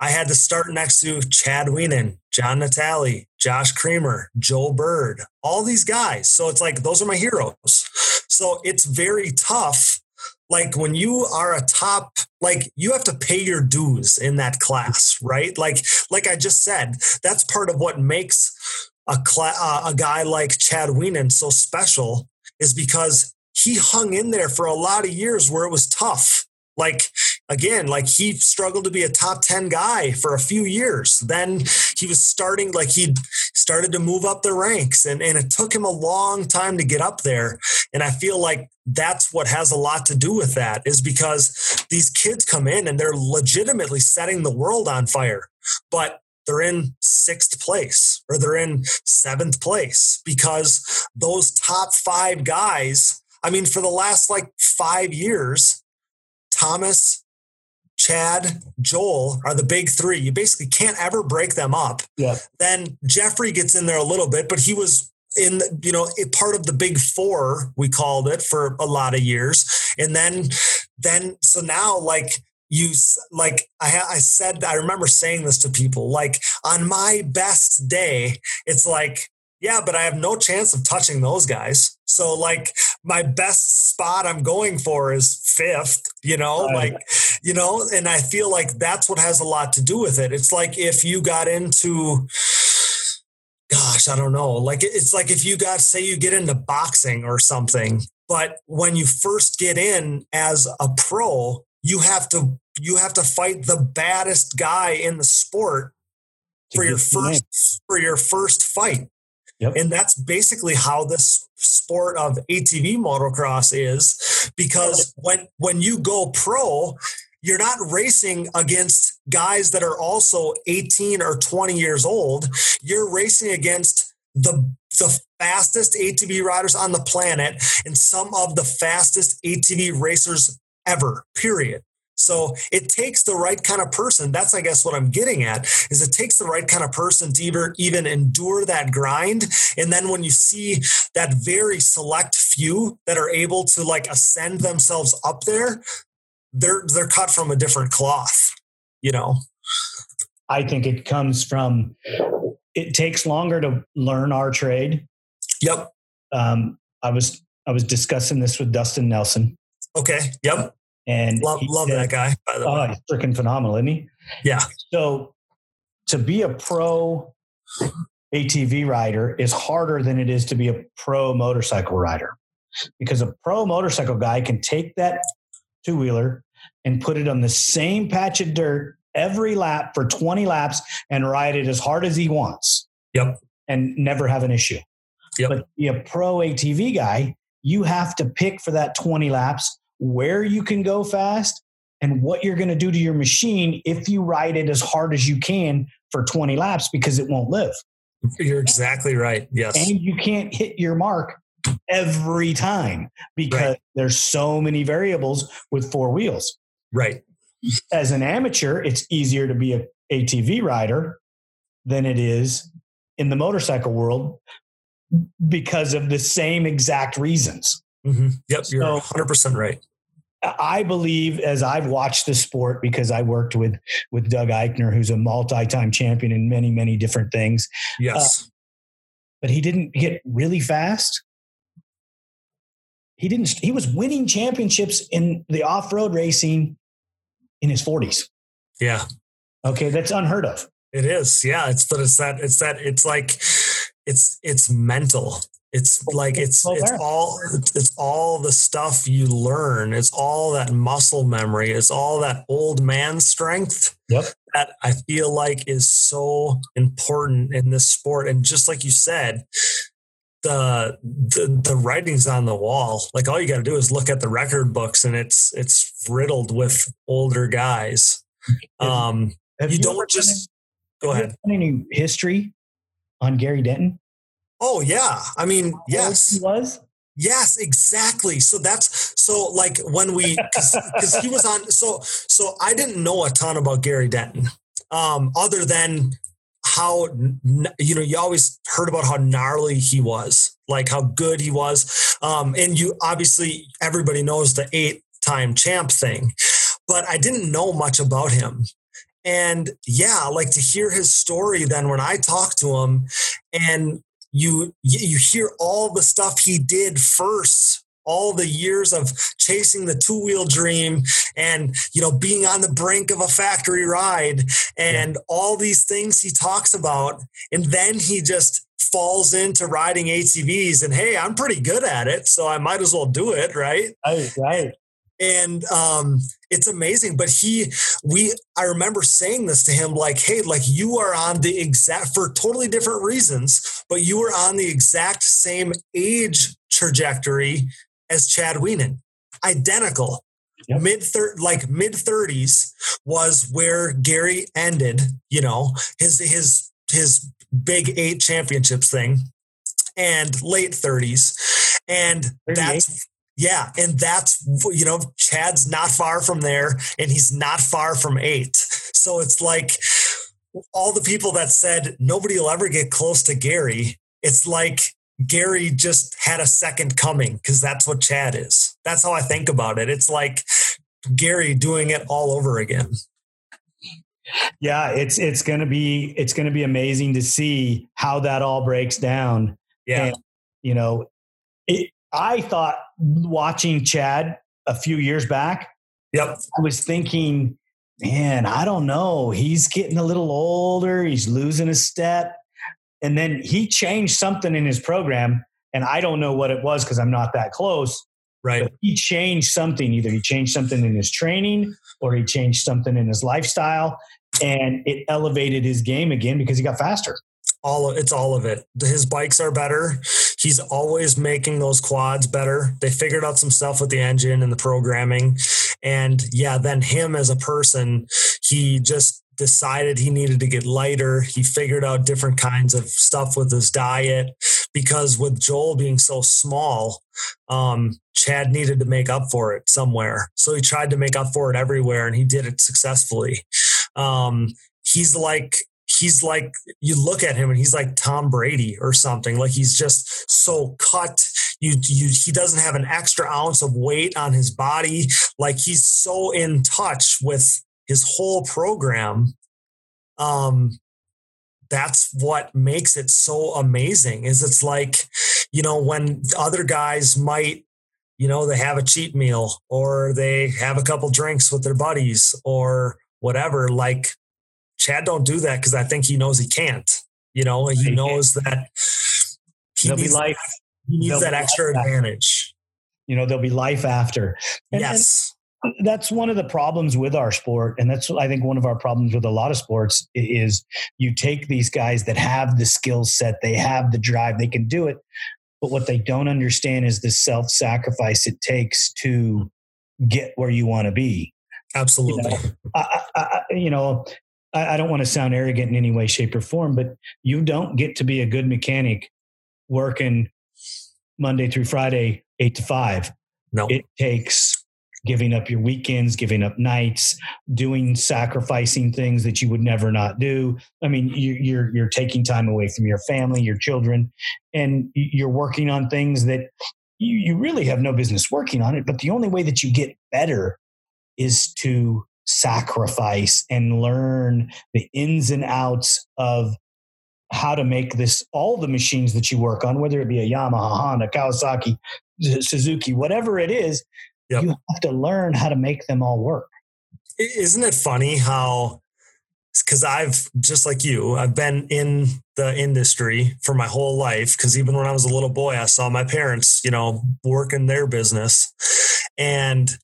I had to start next to Chad Wienen, John Natale, Josh Creamer, Joe Bird, all these guys. So it's like those are my heroes. So it's very tough. Like when you are a top, like you have to pay your dues in that class, right? Like, like I just said, that's part of what makes a uh, a guy like Chad Wienen so special is because he hung in there for a lot of years where it was tough. Like again, like he struggled to be a top 10 guy for a few years. Then he was starting, like he started to move up the ranks and, and it took him a long time to get up there. And I feel like that's what has a lot to do with that is because these kids come in and they're legitimately setting the world on fire. But they're in sixth place or they're in seventh place because those top five guys, I mean, for the last like five years, Thomas, Chad, Joel are the big three. You basically can't ever break them up. Yeah. Then Jeffrey gets in there a little bit, but he was in you know a part of the big four we called it for a lot of years and then then so now like you like I, I said i remember saying this to people like on my best day it's like yeah but i have no chance of touching those guys so like my best spot i'm going for is fifth you know Right. like you know and i feel like that's what has a lot to do with it it's like if you got into gosh i don't know like it's like if you got say you get into boxing or something but when you first get in as a pro you have to you have to fight the baddest guy in the sport for your get the name. first for your first fight Yep. and that's basically how this sport of atv motocross is because when when you go pro you're not racing against guys that are also 18 or 20 years old. You're racing against the the fastest ATV riders on the planet and some of the fastest ATV racers ever period so it takes the right kind of person that's i guess what i'm getting at is it takes the right kind of person to even, even endure that grind. And then when you see that very select few that are able to like ascend themselves up there they're they're cut from a different cloth you know? I think it comes from it takes longer to learn our trade. yep. Um, I was I was discussing this with Dustin Nelson, okay yep and love love said- that guy by the Oh, way he's freaking phenomenal, isn't he? yeah So to be a pro ATV rider is harder than it is to be a pro motorcycle rider because a pro motorcycle guy can take that two wheeler and put it on the same patch of dirt every lap for 20 laps and ride it as hard as he wants. Yep. And never have an issue. Yep. But be a pro ATV guy, you have to pick for that 20 laps where you can go fast and what you're going to do to your machine if you ride it as hard as you can for 20 laps because it won't live. you're exactly right yes And you can't hit your mark every time because Right. there's so many variables with four wheels. right As an amateur, it's easier to be a ATV rider than it is in the motorcycle world because of the same exact reasons. hmm yep you're So- 100% right I believe as I've watched the sport because I worked with with Doug Eichner, who's a multi-time champion in many, many different things, yes uh, but he didn't get really fast. He didn't. He was winning championships in the off-road racing in his 40s. yeah Okay, that's unheard of. It is, yeah. It's but it's that it's that it's like it's it's mental. It's like it's it's all it's all the stuff you learn. It's all that muscle memory. It's all that old man strength. Yep. That I feel like is so important in this sport. And just like you said, the the, the writings on the wall. Like all you got to do is look at the record books, and it's it's riddled with older guys. Um, Have you ever don't just go any- have ahead. any history on Gary Denton? Oh yeah, I mean yes, he was. yes, exactly. So that's so like when we because he was on. So so I didn't know a ton about Gary Denton. um, other than how you know you always heard about how gnarly he was like how good he was um, and you obviously everybody knows the eight time champ thing but i didn't know much about him and yeah like to hear his story then when i talk to him and you you hear all the stuff he did first all the years of chasing the two wheel dream and you know being on the brink of a factory ride and yeah. all these things he talks about. And then he just falls into riding ATVs and hey I'm pretty good at it so I might as well do it right? Right right. And um, it's amazing but he we i remember saying this to him like hey like you are on the exact for totally different reasons but you are on the exact same age trajectory as Chad Wienen. Identical. Yep. Mid thir- like mid 30s was where Gary ended, you know, his his his big 8 championships thing and late 30s. And that's yeah, and that's you know, Chad's not far from there and he's not far from 8. So it's like all the people that said nobody will ever get close to Gary, it's like Gary just had a second coming because that's what Chad is. That's how I think about it. It's like Gary doing it all over again. Yeah, it's it's gonna be it's gonna be amazing to see how that all breaks down. Yeah, and, you know, it, I thought watching Chad a few years back. Yep, I was thinking, man, I don't know. He's getting a little older. He's losing a step and then he changed something in his program, and I don't know what it was because I'm not that close. Right. But he changed something. Either he changed something in his training or he changed something in his lifestyle, and it elevated his game again because he got faster. All of, it's all of it. His bikes are better. He's always making those quads better. They figured out some stuff with the engine and the programming, and yeah, then him as a person, he just decided he needed to get lighter. He figured out different kinds of stuff with his diet because with Joel being so small, um, Chad needed to make up for it somewhere. So he tried to make up for it everywhere and he did it successfully. Um, he's like, he's like, you look at him and he's like Tom Brady or something. Like he's just so cut. You, you, he doesn't have an extra ounce of weight on his body. Like he's so in touch with his whole program um that's what makes it so amazing is it's like you know when other guys might you know they have a cheat meal or they have a couple drinks with their buddies or whatever like chad don't do that because i think he knows he can't you know he knows that he there'll needs, life, he needs that extra advantage. You know there'll be life after. And, yes. that's one of the problems with our sport and that's i think one of our problems with a lot of sports is you take these guys that have the skill set they have the drive they can do it but what they don't understand is the self-sacrifice it takes to get where you want to be. Absolutely you know, I, I, you know I, I don't want to sound arrogant in any way shape or form but you don't get to be a good mechanic working monday through friday eight to five no it takes giving up your weekends, giving up nights, doing sacrificing things that you would never not do. I mean, you, you're you're taking time away from your family, your children, and you're working on things that you, you really have no business working on it. But the only way that you get better is to sacrifice and learn the ins and outs of how to make this all the machines that you work on whether it be a yamaha honda kawasaki suzuki whatever it is Yep. You have to learn how to make them all work. Isn't it funny how, because I've, just like you, I've been in the industry for my whole life. Because even when I was a little boy, I saw my parents, you know, work in their business. And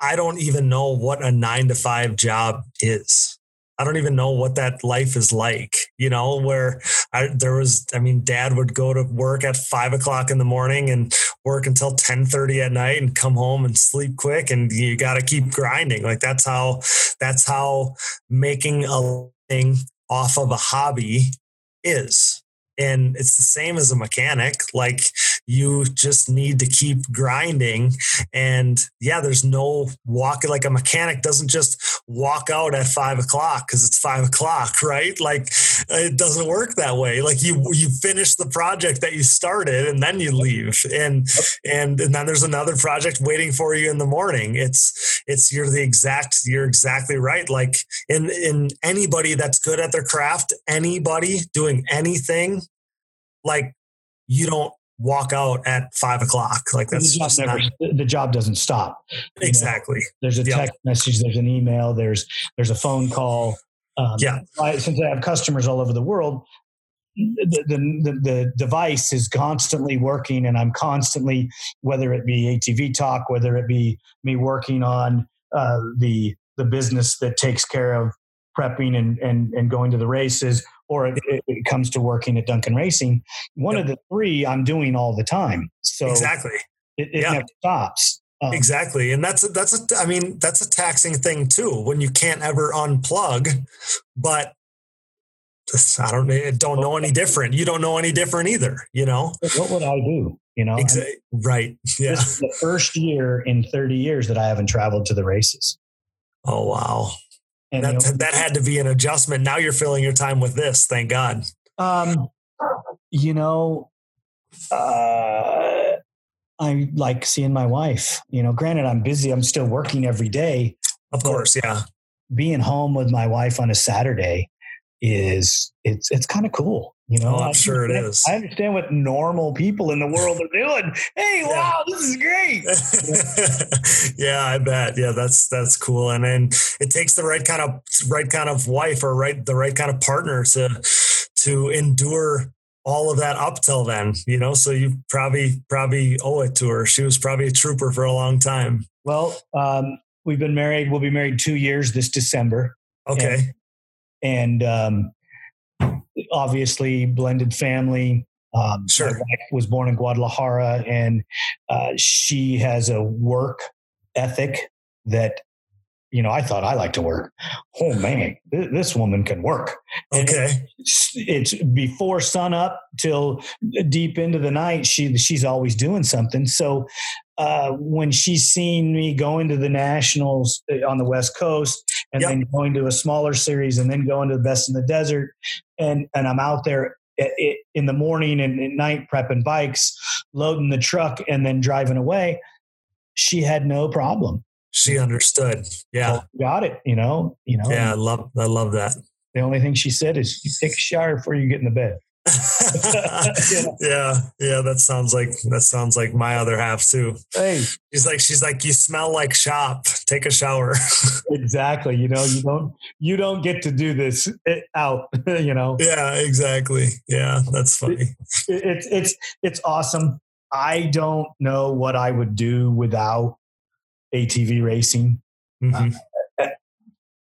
I don't even know what a nine to five job is. I don't even know what that life is like, you know, where I, there was, I mean, dad would go to work at five o'clock in the morning and work until 10 30 at night and come home and sleep quick. And you got to keep grinding. Like that's how, that's how making a thing off of a hobby is. And it's the same as a mechanic. Like you just need to keep grinding. And yeah, there's no walk. Like a mechanic doesn't just walk out at five o'clock because it's five o'clock, right? Like it doesn't work that way. Like you you finish the project that you started and then you leave, and and and then there's another project waiting for you in the morning. It's it's you're the exact you're exactly right. Like in in anybody that's good at their craft, anybody doing anything, like you don't walk out at five o'clock. Like that's the job, never, not, the job doesn't stop. Exactly. Know, there's a text yep. message, there's an email, there's there's a phone call. Um, yeah. I, since I have customers all over the world, the, the, the device is constantly working, and I'm constantly, whether it be ATV talk, whether it be me working on uh, the the business that takes care of prepping and, and, and going to the races, or it, it comes to working at Duncan Racing. One yep. of the three I'm doing all the time. So exactly, it, it yeah. never stops. Um, exactly, and that's a, that's a I mean that's a taxing thing too when you can't ever unplug, but I don't don't know any different. You don't know any different either. You know what would I do? You know, exactly. right? Yeah, this is the first year in 30 years that I haven't traveled to the races. Oh wow! And that, you know, that had to be an adjustment. Now you're filling your time with this. Thank God. Um, you know, uh, I like seeing my wife. You know, granted, I'm busy. I'm still working every day. Of course, yeah. Being home with my wife on a Saturday is it's it's kind of cool. You know, oh, I'm sure it is. I understand what normal people in the world are doing. Hey, yeah. wow, this is great. yeah, I bet. Yeah, that's that's cool. And then it takes the right kind of right kind of wife or right the right kind of partner to to endure all of that up till then. You know, so you probably probably owe it to her. She was probably a trooper for a long time. Well, um, we've been married. We'll be married two years this December. Okay. And, and um, obviously blended family. Um, sure. was born in Guadalajara, and uh, she has a work ethic that you know, I thought I like to work. Oh man, this woman can work. Okay. It's, it's, before sun up till deep into the night. She she's always doing something. So uh, when she's seen me going to the nationals uh, on the West Coast and yep. then going to a smaller series and then going to the best in the desert, and and I'm out there in the morning and at night prepping bikes, loading the truck, and then driving away. She had no problem she understood. Yeah. Well, got it. You know, you know. Yeah. I love, I love that. The only thing she said is you take a shower before you get in the bed. yeah. yeah, That sounds like, that sounds like my other half too. Hey, she's like, she's like, you smell like shop. Take a shower. exactly. You know, you don't, you don't get to do this eh, out, you know? Yeah, exactly. Yeah. That's funny. It, it's, it's, it's awesome. I don't know what I would do without ATV racing. Mm-hmm. Uh,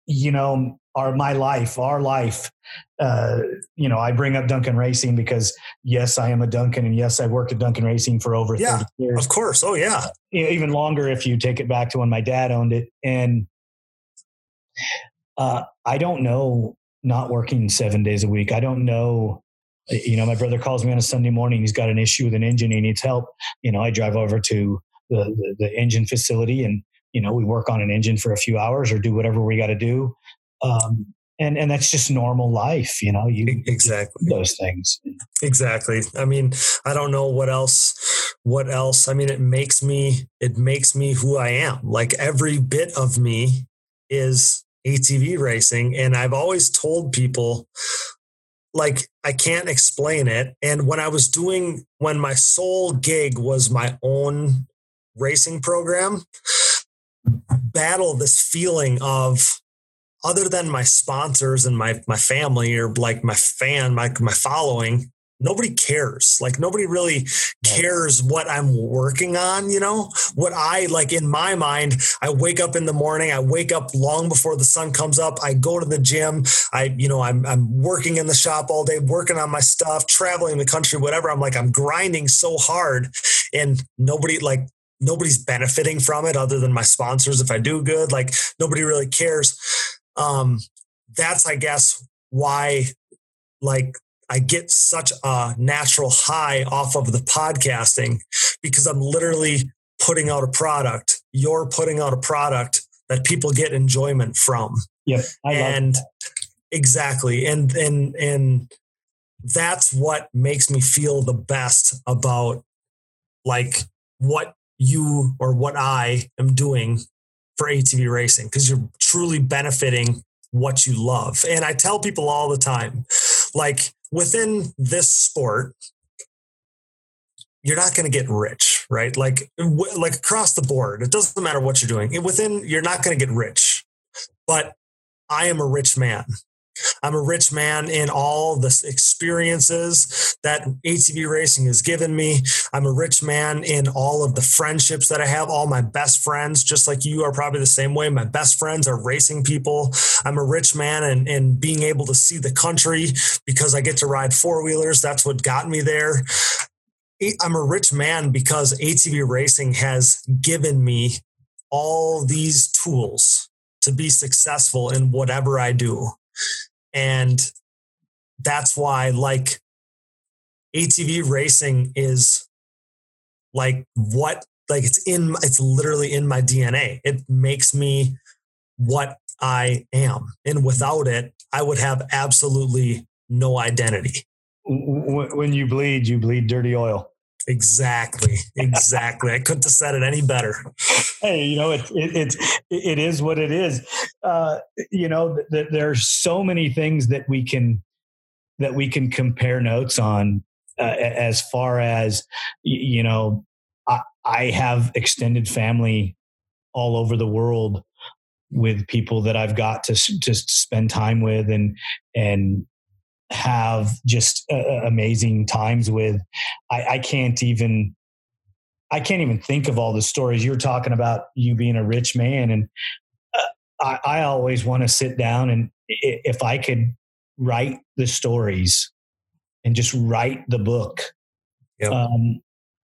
you know, our my life, our life. Uh, you know, I bring up Duncan Racing because yes, I am a Duncan, and yes, I worked at Duncan Racing for over yeah, 30 years. Of course, oh yeah, even longer if you take it back to when my dad owned it. And uh, I don't know, not working seven days a week. I don't know you know, my brother calls me on a Sunday morning. He's got an issue with an engine. He needs help. You know, I drive over to the, the, the engine facility and you know we work on an engine for a few hours or do whatever we got to do um, and and that's just normal life you know you exactly. those things. Exactly. I mean i don't know what else what else i mean it makes me it makes me who i am. Like every bit of me is atv racing and i've always told people like I can't explain it. And when I was doing, when my sole gig was my own racing program, battle this feeling of other than my sponsors and my my family or like my fan my my following nobody cares like nobody really cares what i'm working on you know what i like in my mind i wake up in the morning i wake up long before the sun comes up i go to the gym i you know i'm, I'm working in the shop all day working on my stuff traveling the country whatever i'm like i'm grinding so hard and nobody like nobody's benefiting from it other than my sponsors if I do good. Like nobody really cares. Um, that's, I guess, why like I get such a natural high off of the podcasting because I'm literally putting out a product. You're putting out a product that people get enjoyment from. Yep. and exactly. And and and that's what makes me feel the best about like what you or what I am doing for ATV racing because you're truly benefiting what you love. And I tell people all the time, like within this sport, you're not going to get rich, right? Like, like across the board, it doesn't matter what you're doing. Within, you're not going to get rich. But I am a rich man. I'm a rich man in all the experiences that ATV racing has given me. I'm a rich man in all of the friendships that I have, all my best friends, just like you are probably the same way. My best friends are racing people. I'm a rich man in, in being able to see the country because I get to ride four wheelers. That's what got me there. I'm a rich man because ATV racing has given me all these tools to be successful in whatever I do. And that's why, like, ATV racing is like what, like, it's in, it's literally in my DNA. It makes me what I am. And without it, I would have absolutely no identity. When you bleed, you bleed dirty oil. Exactly. Exactly. I couldn't have said it any better. Hey, you know, it, it, it's, it is what it is. Uh, you know, th- th- there's so many things that we can, that we can compare notes on uh, as far as, you know, I, I have extended family all over the world with people that I've got to just spend time with and, and have just uh, amazing times with. I, I can't even I can't even think of all the stories you're talking about. You being a rich man, and uh, I, I always want to sit down and if I could write the stories and just write the book. Yep. Um,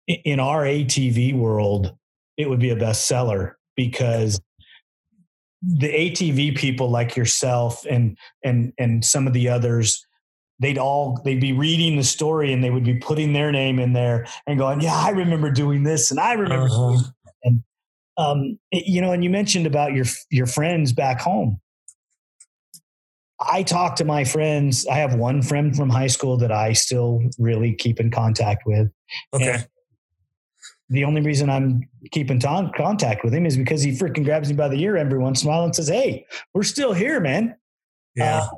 in our ATV world, it would be a bestseller because the ATV people like yourself and and and some of the others they'd all they'd be reading the story and they would be putting their name in there and going, "Yeah, I remember doing this and I remember." Uh-huh. And um, it, you know, and you mentioned about your your friends back home. I talk to my friends. I have one friend from high school that I still really keep in contact with. Okay. And the only reason I'm keeping contact with him is because he freaking grabs me by the ear every once in a while and says, "Hey, we're still here, man." Yeah. Uh,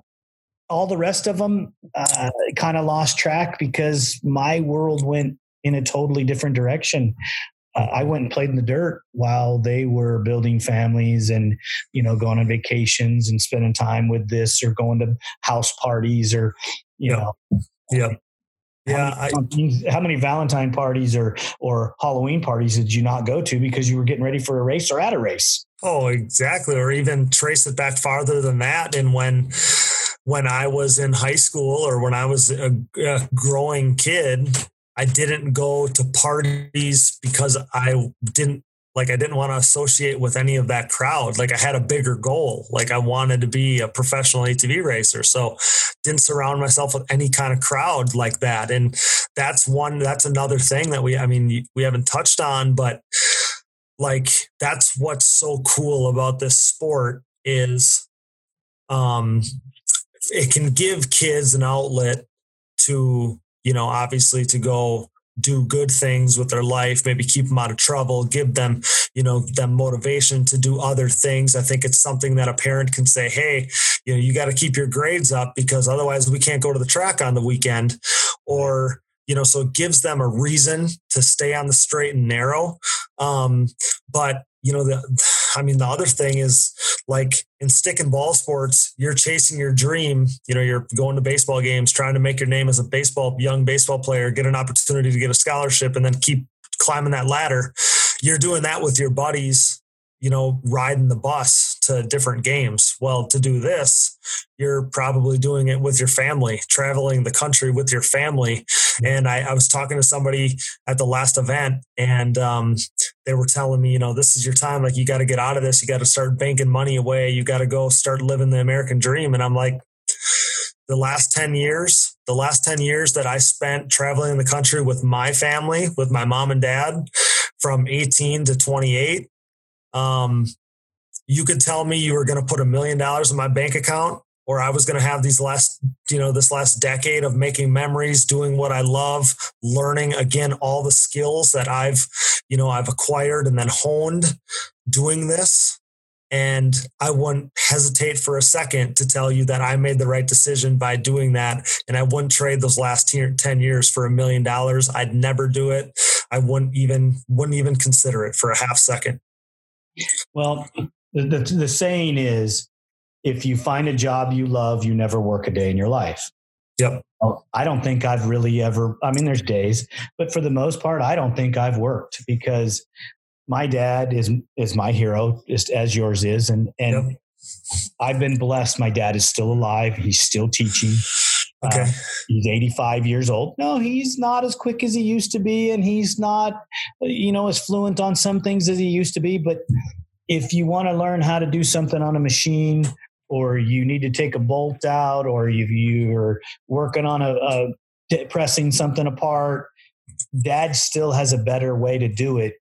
all the rest of them uh, kind of lost track because my world went in a totally different direction. Uh, I went and played in the dirt while they were building families and you know going on vacations and spending time with this or going to house parties or you yep. know yeah yeah how many, I, how many, valentine parties or or halloween parties did you not go to because you were getting ready for a race or at a race oh exactly or even trace it back farther than that and when when I was in high school or when I was a, a growing kid, I didn't go to parties because I didn't like I didn't want to associate with any of that crowd. Like I had a bigger goal. Like I wanted to be a professional ATV racer. So didn't surround myself with any kind of crowd like that. And that's one that's another thing that we I mean we haven't touched on, but like that's what's so cool about this sport is um it can give kids an outlet to you know obviously to go do good things with their life maybe keep them out of trouble give them you know them motivation to do other things. I think it's something that a parent can say hey you know you got to keep your grades up because otherwise we can't go to the track on the weekend. Or you know so it gives them a reason to stay on the straight and narrow. Um, but you know the i mean the other thing is like in stick and ball sports you're chasing your dream you know you're going to baseball games trying to make your name as a baseball young baseball player get an opportunity to get a scholarship and then keep climbing that ladder. You're doing that with your buddies you know, riding the bus to different games. Well, to do this, you're probably doing it with your family, traveling the country with your family. And I, I was talking to somebody at the last event, and um, they were telling me, you know, this is your time. Like, you got to get out of this. You got to start banking money away. You got to go start living the American dream. And I'm like, the last 10 years, the last 10 years that I spent traveling the country with my family, with my mom and dad from 18 to 28, um, you could tell me you were going to put a million dollars in my bank account or I was going to have these last, you know, this last decade of making memories, doing what I love, learning again all the skills that I've, you know, I've acquired and then honed doing this. And I wouldn't hesitate for a second to tell you that I made the right decision by doing that. And I wouldn't trade those last 10 years for a million dollars. I'd never do it. I wouldn't even, wouldn't even consider it for a half second. Well, the, the, the saying is, if you find a job you love, you never work a day in your life. Yep. I don't think I've really ever, I mean, there's days, but for the most part, I don't think I've worked because my dad is, is my hero, just as yours is. And, and yep. I've been blessed. My dad is still alive. He's still teaching. Okay. Uh, he's 85 years old. No, he's not as quick as he used to be. And he's not, you know, as fluent on some things as he used to be. But if you want to learn how to do something on a machine or you need to take a bolt out, or you, you're working on a, a pressing something apart, Dad still has a better way to do it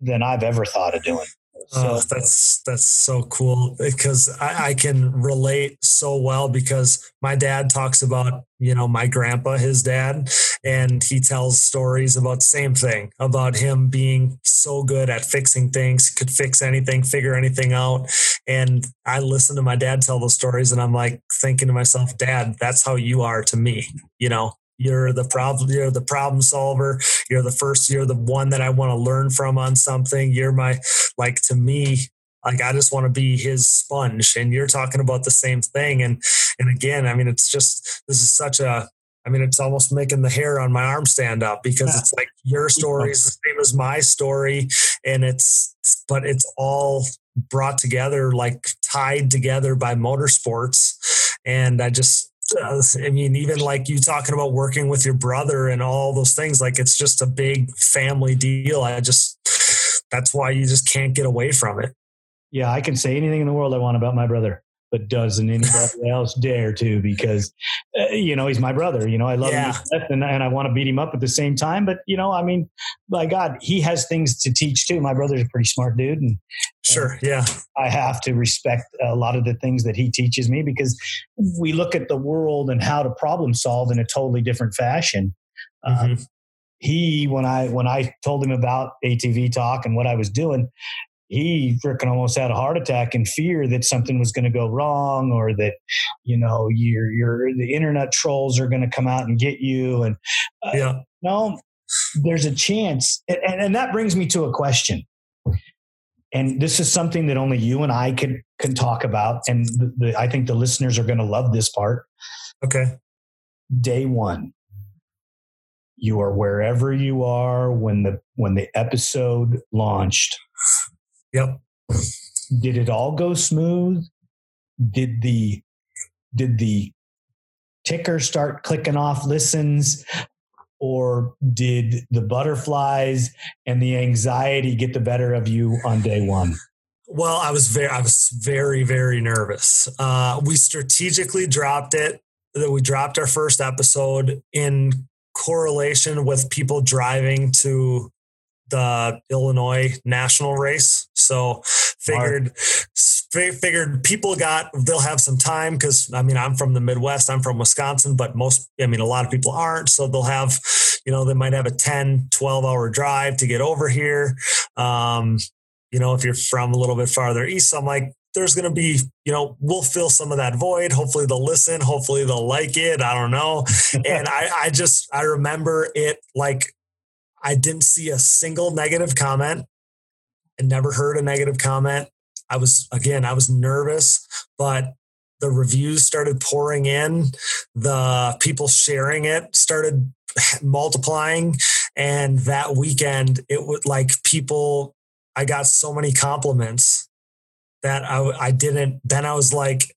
than I've ever thought of doing. Oh, that's that's so cool because I, I, can relate so well because my dad talks about you know my grandpa, his dad, and he tells stories about the same thing about him being so good at fixing things, could fix anything, figure anything out. And I listen to my dad tell those stories, and I'm like thinking to myself, Dad, that's how you are to me. You know, you're the problem you're the problem solver. You're the first you're the one that i want to learn from on something. You're my like to me like i just want to be his sponge and you're talking about the same thing. And and again i mean it's just this is such a I mean, it's almost making the hair on my arm stand up because it's like your story is the same as my story, and it's but it's all brought together, like tied together by motorsports. And I just I mean, even like you talking about working with your brother and all those things, like it's just a big family deal. I just, that's why you just can't get away from it. Yeah, I can say anything in the world I want about my brother but doesn't anybody else dare to because uh, you know he's my brother you know i love yeah. him and, and i want to beat him up at the same time but you know i mean by god he has things to teach too my brother's a pretty smart dude and sure and yeah i have to respect a lot of the things that he teaches me because we look at the world and how to problem solve in a totally different fashion mm-hmm. um, he when i when i told him about atv talk and what i was doing he freaking almost had a heart attack in fear that something was going to go wrong or that you know your your the internet trolls are going to come out and get you and uh, yeah. no there's a chance and, and that brings me to a question. And this is something that only you and I can can talk about and the, the, I think the listeners are going to love this part. Okay. Day 1 you are wherever you are when the when the episode launched Yep. Did it all go smooth? Did the did the ticker start clicking off listens or did the butterflies and the anxiety get the better of you on day one? Well, I was very, I was very, very nervous. Uh, we strategically dropped it. That we dropped our first episode in correlation with people driving to the Illinois national race. So figured figured people got they'll have some time because I mean I'm from the Midwest, I'm from Wisconsin, but most I mean a lot of people aren't. So they'll have, you know, they might have a 10, 12 hour drive to get over here. Um, you know, if you're from a little bit farther east, I'm like, there's going to be, you know, we'll fill some of that void. Hopefully they'll listen. Hopefully they'll like it. I don't know. and I, I just, I remember it like I didn't see a single negative comment. I never heard a negative comment. I was, again, I was nervous, but the reviews started pouring in. The people sharing it started multiplying. And that weekend, it would like people, I got so many compliments that I, I didn't, then I was like,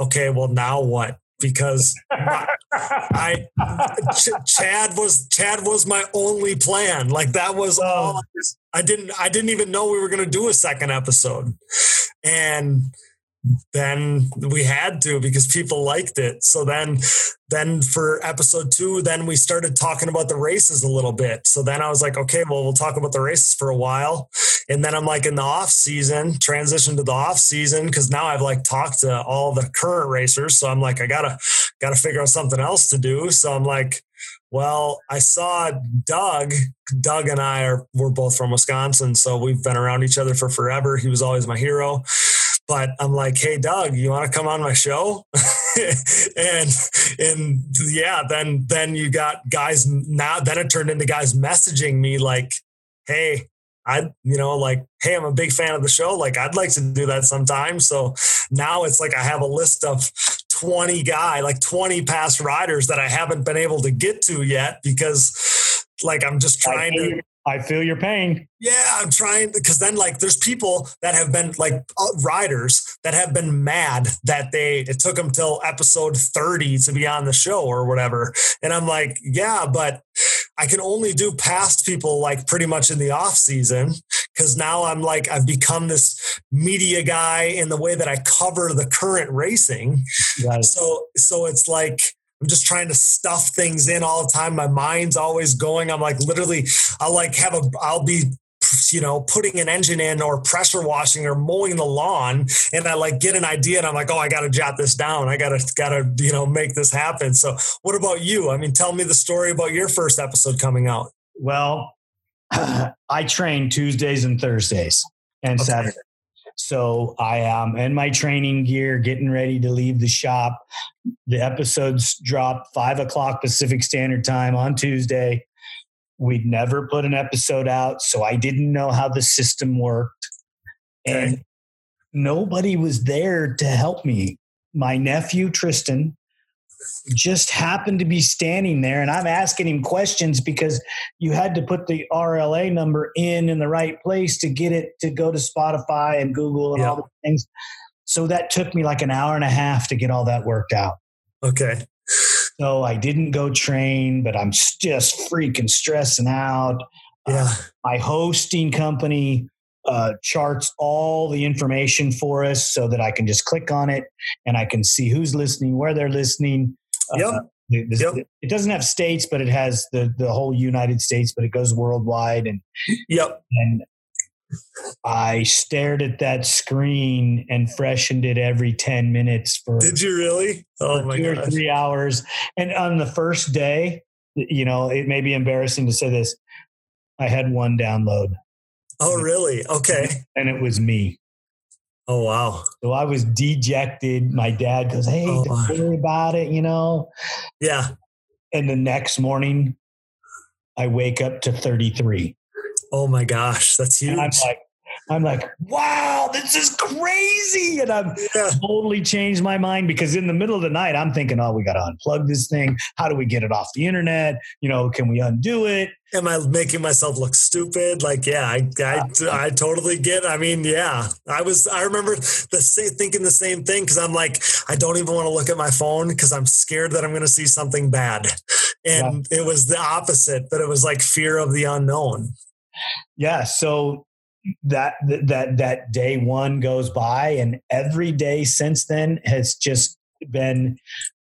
okay, well, now what? because I Ch- Chad was Chad was my only plan. Like that was oh. all. I, I didn't I didn't even know we were going to do a second episode, and then we had to because people liked it. So then, then for episode two, then we started talking about the races a little bit. So then I was like, okay, well, we'll talk about the races for a while. And then I'm like in the off season, transition to the off season because now I've like talked to all the current racers. So I'm like, I gotta gotta figure out something else to do. So I'm like, well, I saw Doug. Doug and I are we're both from Wisconsin, so we've been around each other for forever. He was always my hero. But I'm like, hey Doug, you want to come on my show? and and yeah, then then you got guys now then it turned into guys messaging me like, hey, I, you know, like, hey, I'm a big fan of the show. Like, I'd like to do that sometime. So now it's like I have a list of 20 guy, like 20 past riders that I haven't been able to get to yet because like I'm just trying to I feel your pain. Yeah, I'm trying because then like there's people that have been like uh, riders that have been mad that they it took them till episode 30 to be on the show or whatever. And I'm like, yeah, but I can only do past people like pretty much in the off season because now I'm like I've become this media guy in the way that I cover the current racing. Right. So so it's like I'm just trying to stuff things in all the time. My mind's always going. I'm like literally, I'll like have a, I'll be, you know, putting an engine in or pressure washing or mowing the lawn. And I like get an idea and I'm like, oh, I got to jot this down. I got to, got to, you know, make this happen. So what about you? I mean, tell me the story about your first episode coming out. Well, I train Tuesdays and Thursdays and okay. Saturdays. So I am in my training gear, getting ready to leave the shop. The episodes drop five o'clock Pacific Standard Time on Tuesday. We'd never put an episode out, so I didn't know how the system worked. And nobody was there to help me. My nephew, Tristan, just happened to be standing there and I'm asking him questions because you had to put the RLA number in in the right place to get it to go to Spotify and Google and yeah. all the things. So that took me like an hour and a half to get all that worked out. Okay. So I didn't go train, but I'm just freaking stressing out. Yeah. Uh, my hosting company uh, charts all the information for us so that I can just click on it and I can see who's listening, where they're listening. Uh, yep. Uh, yep. It doesn't have states, but it has the the whole United States, but it goes worldwide. And yep. And I stared at that screen and freshened it every ten minutes for. Did you really? Oh my two gosh. or three hours. And on the first day, you know, it may be embarrassing to say this. I had one download. Oh, really? Okay. And it was me. Oh, wow. So I was dejected. My dad goes, Hey, oh, don't worry about it, you know? Yeah. And the next morning, I wake up to 33. Oh my gosh, that's huge. And I'm like, I'm like, wow, this is crazy. And I've yeah. totally changed my mind because in the middle of the night, I'm thinking, oh, we got to unplug this thing. How do we get it off the internet? You know, can we undo it? Am I making myself look stupid? Like, yeah, I, I, uh, I totally get. It. I mean, yeah, I was. I remember the same, thinking the same thing because I'm like, I don't even want to look at my phone because I'm scared that I'm going to see something bad, and yeah. it was the opposite. But it was like fear of the unknown. Yeah. So that that that day one goes by and every day since then has just been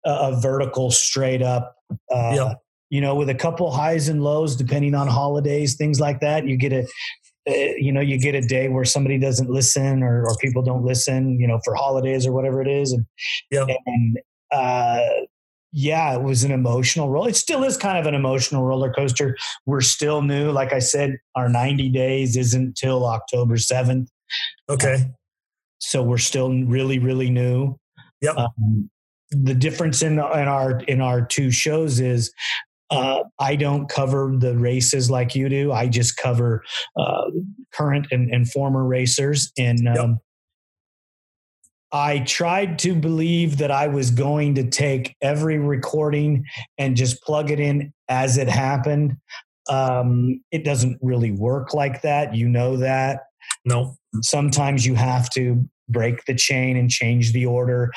a, a vertical straight up uh, yep. you know with a couple highs and lows depending on holidays things like that you get a uh, you know you get a day where somebody doesn't listen or, or people don't listen you know for holidays or whatever it is and, yep. and uh, yeah, it was an emotional roll. It still is kind of an emotional roller coaster. We're still new. Like I said, our 90 days isn't till October 7th. Okay. so we're still really, really new. Yep. Um, the difference in, in our in our two shows is uh, I don't cover the races like you do. I just cover uh, current and, and, former racers. And um, yep. I tried to believe that I was going to take every recording and just plug it in as it happened. Um, it doesn't really work like that. You know that. No. Sometimes you have to break the chain and change the order.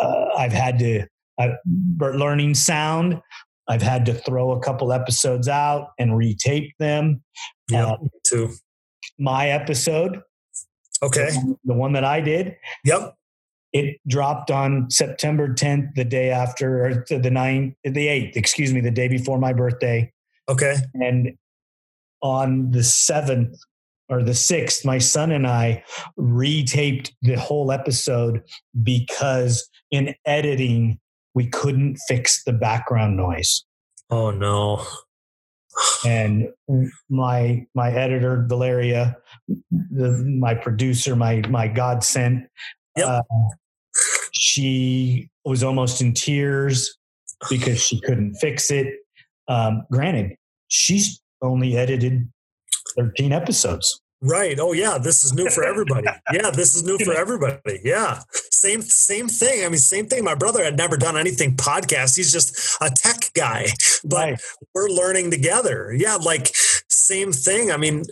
Uh, I've had to, learning sound, I've had to throw a couple episodes out and retape them. Yeah, uh, too. My episode. Okay. The one that I did. Yep it dropped on September 10th, the day after, or the 9th, the 8th, excuse me, the day before my birthday. Okay. And on the 7th or the 6th, my son and I retaped the whole episode because in editing, we couldn't fix the background noise. Oh no. And my my editor Valeria, the, my producer, my my God sent, Yep. uh, she was almost in tears because she couldn't fix it. Um, granted, she's only edited 13 episodes. Right. Oh yeah, this is new for everybody. yeah, this is new for everybody. Yeah. Same same thing. I mean, same thing. My brother had never done anything podcast. He's just a tech guy. But Right. we're learning together. Yeah, like same thing. I mean,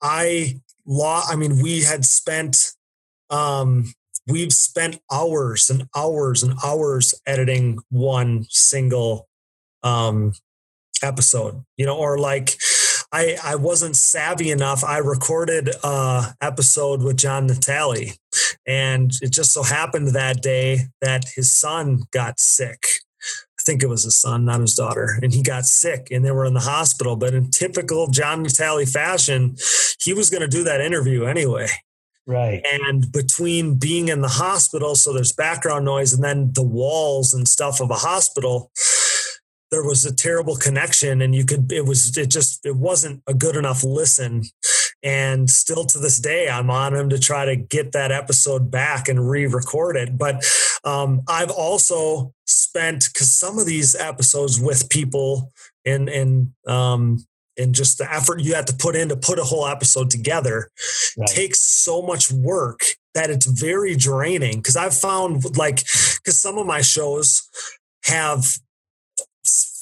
I law I mean, we had spent um we've spent hours and hours and hours editing one single um episode. You know, or like I, I wasn't savvy enough. I recorded a episode with John Natali, and it just so happened that day that his son got sick. I think it was his son, not his daughter, and he got sick, and they were in the hospital. But in typical John Natali fashion, he was going to do that interview anyway. Right. And between being in the hospital, so there's background noise, and then the walls and stuff of a hospital, there was a terrible connection, and you could, it was, it just, it wasn't a good enough listen. And still to this day, I'm on him to try to get that episode back and re record it. But um, I've also spent, because some of these episodes with people in, in, um, and just the effort you have to put in to put a whole episode together Right. takes so much work that it's very draining because i've found like because some of my shows have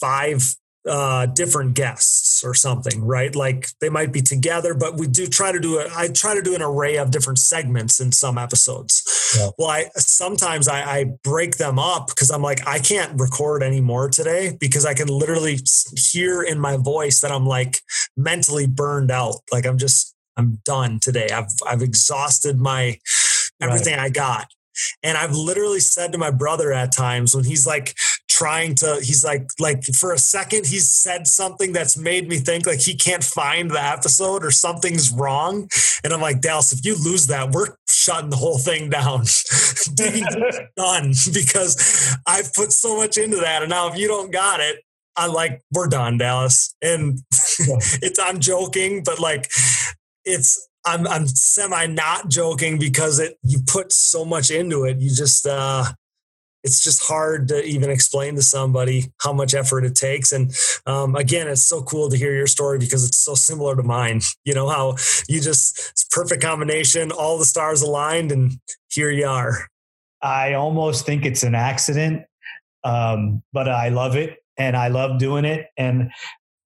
five uh different guests or something right? Like they might be together but we do try to do it i try to do an array of different segments in some episodes. Yeah. well i sometimes i, I break them up because i'm like i can't record anymore today because i can literally hear in my voice that i'm like mentally burned out. Like i'm just i'm done today. I've i've exhausted my everything i got. And i've literally said to my brother at times when he's like trying to he's like like for a second he's said something that's made me think like he can't find the episode or something's wrong. And i'm like dallas if you lose that we're shutting the whole thing down. Done because i've put so much into that. And now if you don't got it i like we're done dallas. And it's i'm joking but like it's I'm I'm semi not joking because it you put so much into it. You just uh it's just hard to even explain to somebody how much effort it takes. And um, again, it's so cool to hear your story because it's so similar to mine. You know how you just it's perfect combination, all the stars aligned, and here you are. I almost think it's an accident, um, but I love it and I love doing it. And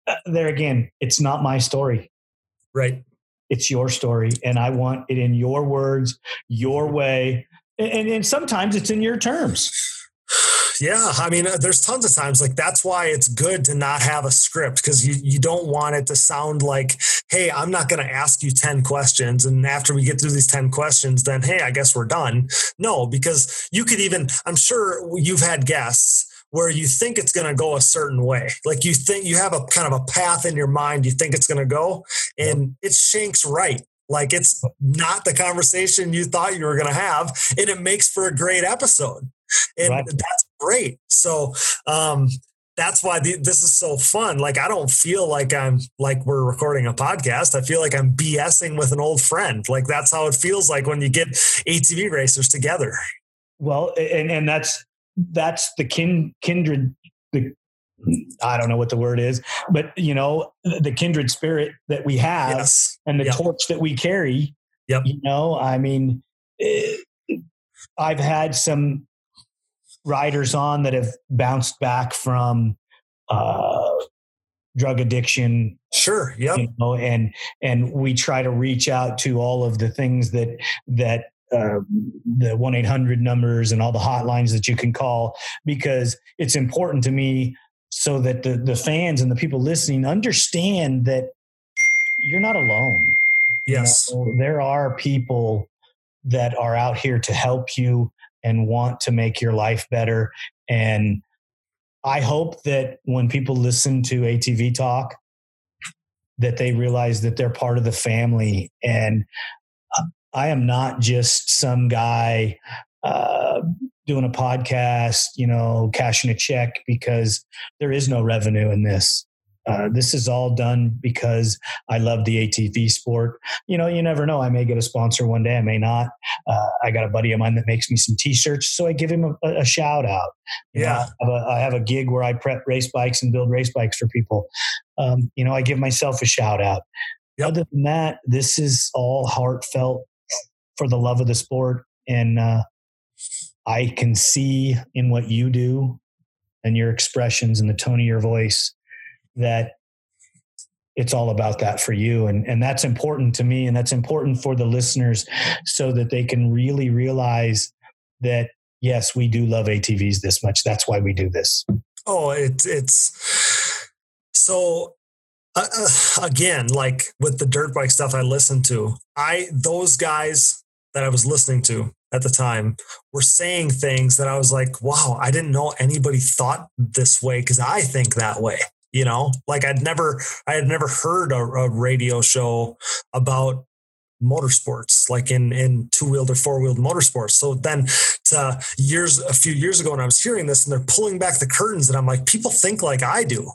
uh, there again, it's not my story. Right. It's your story, and I want it in your words, your way, and, and sometimes it's in your terms. Yeah, I mean, there's tons of times like that's why it's good to not have a script because you you don't want it to sound like, hey, I'm not going to ask you ten questions, and after we get through these ten questions, then hey, I guess we're done. No, because you could even, I'm sure you've had guests where you think it's going to go a certain way, like you think you have a kind of a path in your mind, you think it's going to go, and it shanks right. Like it's not the conversation you thought you were going to have, and it makes for a great episode and Right. that's great. So um, that's why the, this is so fun. Like I don't feel like I'm like we're recording a podcast. I feel like I'm BSing with an old friend. Like that's how it feels like when you get ATV racers together. Well, and and that's that's the kin kindred. The I don't know what the word is, but you know the kindred spirit that we have Yes. and the Yep. torch that we carry. Yep. You know, I mean, eh, I've had some riders on that have bounced back from uh, drug addiction, Sure. Yep. you know, and and we try to reach out to all of the things that that uh, the one eight hundred numbers and all the hotlines that you can call because it's important to me so that the the fans and the people listening understand that you're not alone. You Yes. know, there are people that are out here to help you and want to make your life better. And I hope that when people listen to ATV talk, that they realize that they're part of the family. And uh, I am not just some guy uh, doing a podcast, you know, cashing a check because there is no revenue in this. Uh, this is all done because I love the ATV sport. You know, you never know. I may get a sponsor one day. I may not. Uh, I got a buddy of mine that makes me some T-shirts, so I give him a, a shout out. You yeah, know, I, have a, I have a gig where I prep race bikes and build race bikes for people. Um, you know, I give myself a shout out. Yep. Other than that, this is all heartfelt for the love of the sport, and uh, I can see in what you do and your expressions and the tone of your voice that it's all about that for you. And and that's important to me and that's important for the listeners so that they can really realize that yes we do love atvs this much. That's why we do this. Oh it's it's so uh, uh, again like with the dirt bike stuff i listened to i those guys that i was listening to at the time were saying things that i was like wow i didn't know anybody thought this way because i think that way you know? Like i'd never i had never heard a, a radio show about motorsports like in in two-wheeled or four-wheeled motorsports. So then to years a few years ago when i was hearing this and they're pulling back the curtains and i'm like people think like i do.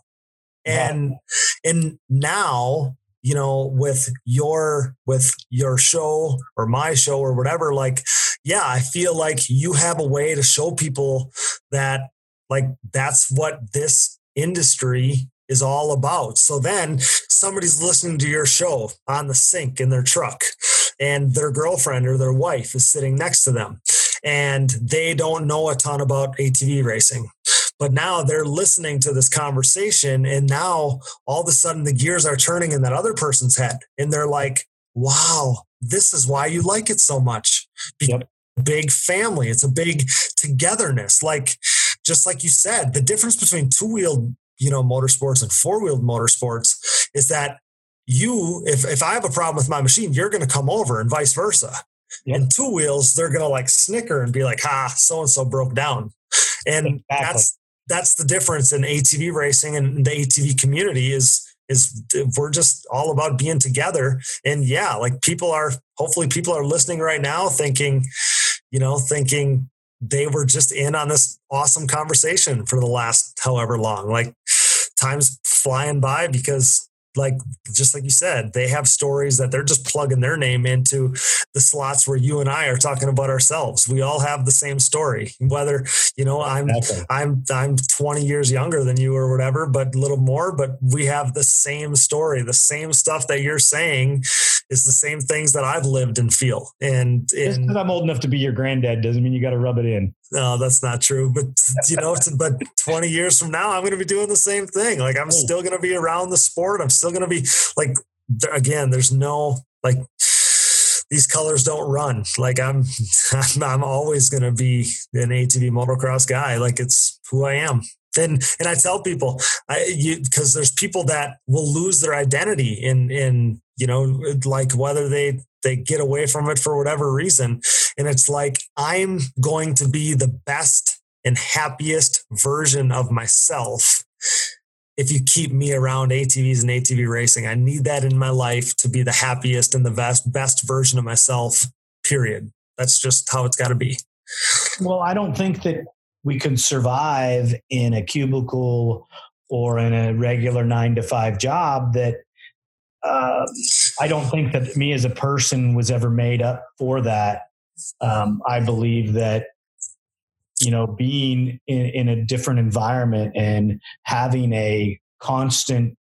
And and now you know with your with your show or my show or whatever like yeah i feel like you have a way to show people that like that's what this industry is all about. So then somebody's listening to your show on the sink in their truck, and their girlfriend or their wife is sitting next to them, and they don't know a ton about ATV racing. But now they're listening to this conversation, and now all of a sudden the gears are turning in that other person's head, and they're like, wow, this is why you like it so much. Yep. Big family. It's a big togetherness. Like, just like you said, the difference between two wheeled you know motorsports and four wheeled motorsports is that you if if I have a problem with my machine, you're going to come over and vice versa. Yep. And two wheels, they're going to like snicker and be like, "Ha, so and so broke down," and exactly. that's that's the difference in ATV racing and the ATV community is is we're just all about being together and yeah like people are hopefully people are listening right now thinking you know thinking they were just in on this awesome conversation for the last however long. Like time's flying by because like just like you said, they have stories that they're just plugging their name into the slots where you and I are talking about ourselves. We all have the same story. Whether, you know, I'm okay. I'm I'm 20 years younger than you or whatever, but a little more, but we have the same story. The same stuff that you're saying is the same things that I've lived and feel. And, and I'm old enough to be your granddad doesn't mean you got to rub it in. No, that's not true. But you know, but 20 years from now, I'm going to be doing the same thing. Like I'm still going to be around the sport. I'm still going to be like, again, there's no like these colors don't run. Like I'm, I'm, I'm always going to be an ATV motocross guy. Like it's who I am and and I tell people, I you because there's people that will lose their identity in in you know like whether they they get away from it for whatever reason, and it's like I'm going to be the best and happiest version of myself if you keep me around ATVs and ATV racing. I need that in my life to be the happiest and the best best version of myself. Period. That's just how it's got to be. Well, I don't think that we could survive in a cubicle or in a regular nine to five job that uh, I don't think that me as a person was ever made up for that. Um, I believe that you know being in, in a different environment and having a constant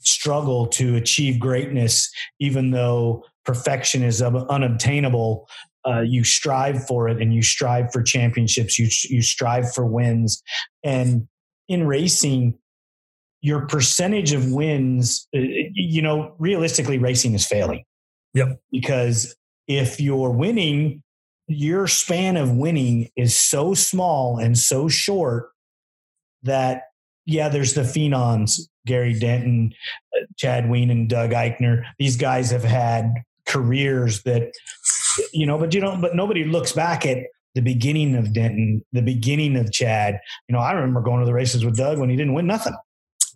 struggle to achieve greatness, even though perfection is unobtainable, uh, you strive for it and you strive for championships you you strive for wins and in racing your percentage of wins uh, you know realistically racing is failing yep because if you're winning your span of winning is so small and so short that yeah there's the phenoms gary denton uh, chad and doug eichner these guys have had careers that you know, but you know, but nobody looks back at the beginning of Denton, the beginning of Chad. You know, I remember going to the races with Doug when he didn't win nothing.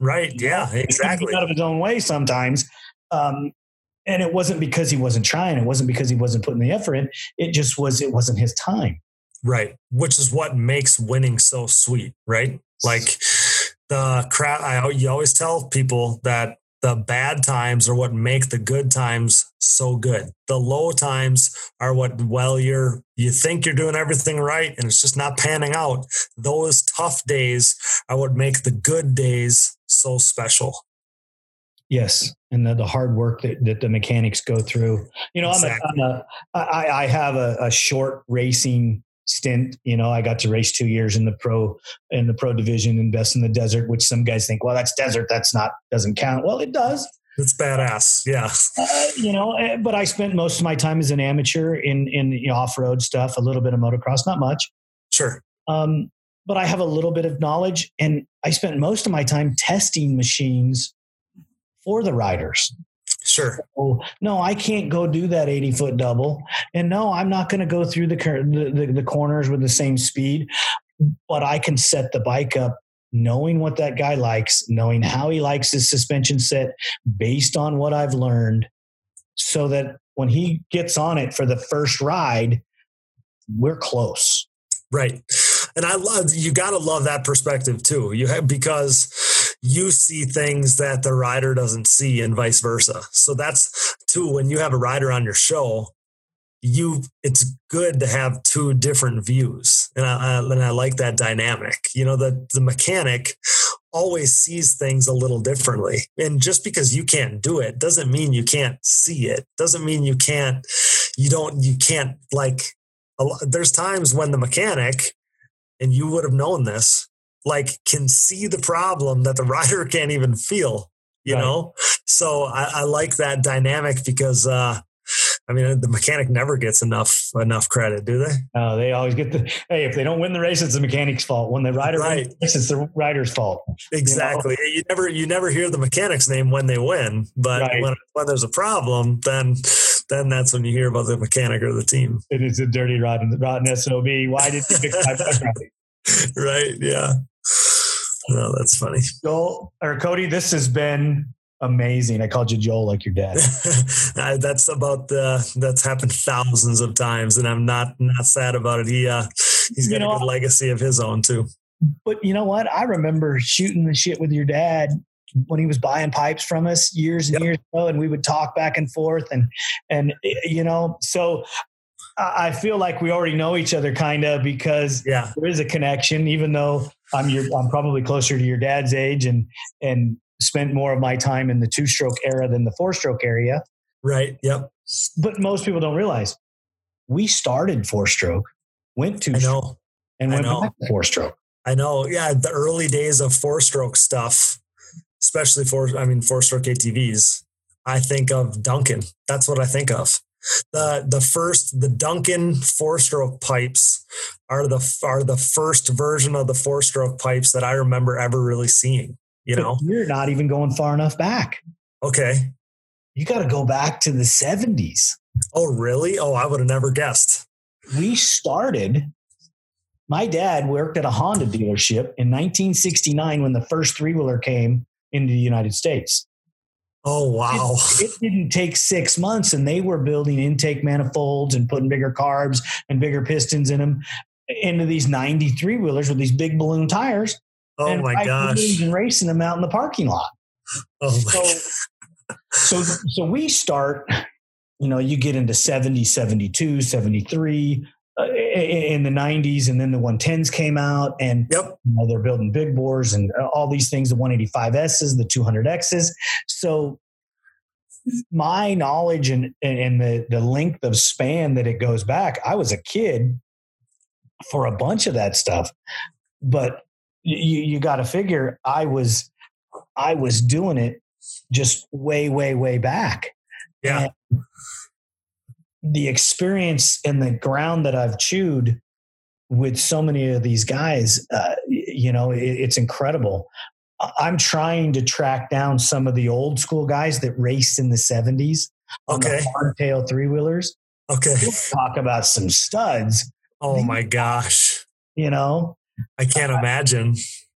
Right. Yeah. Exactly. Out of his own way sometimes. Um, and it wasn't because he wasn't trying. It wasn't because he wasn't putting the effort in. It just was. It wasn't his time. Right. Which is what makes winning so sweet. Right. Like the crowd. I you always tell people that the bad times are what make the good times so good. The low times are what well you're you think you're doing everything right and it's just not panning out. Those tough days are what make the good days so special. Yes, and the, the hard work that, that the mechanics go through. You know, exactly. I'm a, I'm a I, I have a, a short racing stint. You know, I got to race two years in the pro in the pro division, in Best in the desert, which some guys think, well, that's desert, that's not doesn't count. Well, it does. It's badass, yeah. Uh, you know, eh, but I spent most of my time as an amateur in in you know, off road stuff, a little bit of motocross, not much. Sure. Um, but I have a little bit of knowledge, and I spent most of my time testing machines for the riders. Sure. So, no, I can't go do that 80 foot double. And no, I'm not going to go through the, the, the corners with the same speed, but I can set the bike up knowing what that guy likes, knowing how he likes his suspension set based on what I've learned so that when he gets on it for the first ride, we're close. Right. And I love you got to love that perspective too. You have because you see things that the rider doesn't see and vice versa. So that's too when you have a rider on your show, you it's good to have two different views. And I, I, and I like that dynamic. You know that the mechanic always sees things a little differently. And just because you can't do it doesn't mean you can't see it. Doesn't mean you can't you don't you can't like there's times when the mechanic and you would have known this like can see the problem that the rider can't even feel you right. know so I, I, like that dynamic because uh I mean, the mechanic never gets enough enough credit, do they? No, they always get the. Hey, if they don't win the race, it's the mechanic's fault. When the rider right. wins, it's the rider's fault. Exactly. You, know? you, never you never hear the mechanic's name when they win, but right. when when there's a problem, then then that's when you hear about the mechanic or the team. It is a dirty rotten rotten sob. Why did you fix my right? Yeah. No, that's funny. Joel or Cody, this has been amazing. I called you Joel like your dad. that's about the that's happened thousands of times, and I'm not not sad about it. He uh, he's got you know, a good legacy of his own too. But you know what? I remember shooting the shit with your dad when he was buying pipes from us years and yep. years ago, and we would talk back and forth, and and eh, you know, so I feel like we already know each other kind of because yeah. there is a connection, even though I'm your, I'm probably closer to your dad's age and, and spent more of my time in the two stroke era than the four stroke area. Right. Yep. But most people don't realize we started four stroke, went two stroke, and went back to four stroke. I know. Yeah. The early days of four stroke stuff, especially for, I mean, four stroke ATVs, I think of Duncan. That's what I think of. The the first the Duncan four stroke pipes are the are the first version of the four stroke pipes that I remember ever really seeing. You but know, you're not even going far enough back. Okay. You got to go back to the 70s. Oh, really? Oh, I would have never guessed. We started, my dad worked at a Honda dealership in 1969 when the first three wheeler came into the United States. Oh, wow. It, it, didn't take six months, and they were building intake manifolds and putting bigger carbs and bigger pistons in them into these 93 wheelers with these big balloon tires. Oh and my gosh! And racing them out in the parking lot. Oh my so, so, so we start. You know, you get into 70, 72, 73 uh, Uh, in the 90s, and then the 110s came out, and yep. you know, they're building big bores and all these things. The 185s, the 200x's. So my knowledge and and the the length of span that it goes back, I was a kid for a bunch of that stuff, but you, you got to figure I was I was doing it just way way way back. Yeah. And the experience and the ground that I've chewed with so many of these guys, uh, you know, it, it's incredible. I'm trying to track down some of the old school guys that raced in the 70s okay. hardtail three wheelers. Okay. We'll talk about some studs Oh my gosh. You know, I can't imagine.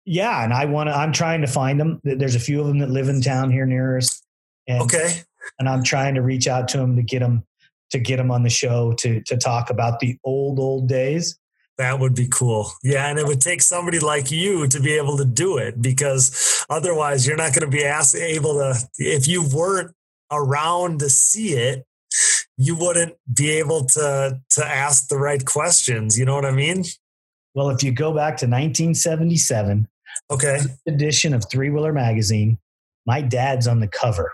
Yeah, and I want to. I'm trying to find them. There's a few of them that live in town here near us. And, Okay. and I'm trying to reach out to them to get them to get them on the show to to talk about the old old days. That would be cool. Yeah. And it would take somebody like you to be able to do it because otherwise you're not going to be asked, able to, if you weren't around to see it, you wouldn't be able to, to ask the right questions. You know what I mean? Well, if you go back to 1977 Okay. edition of Three Wheeler Magazine, my dad's on the cover.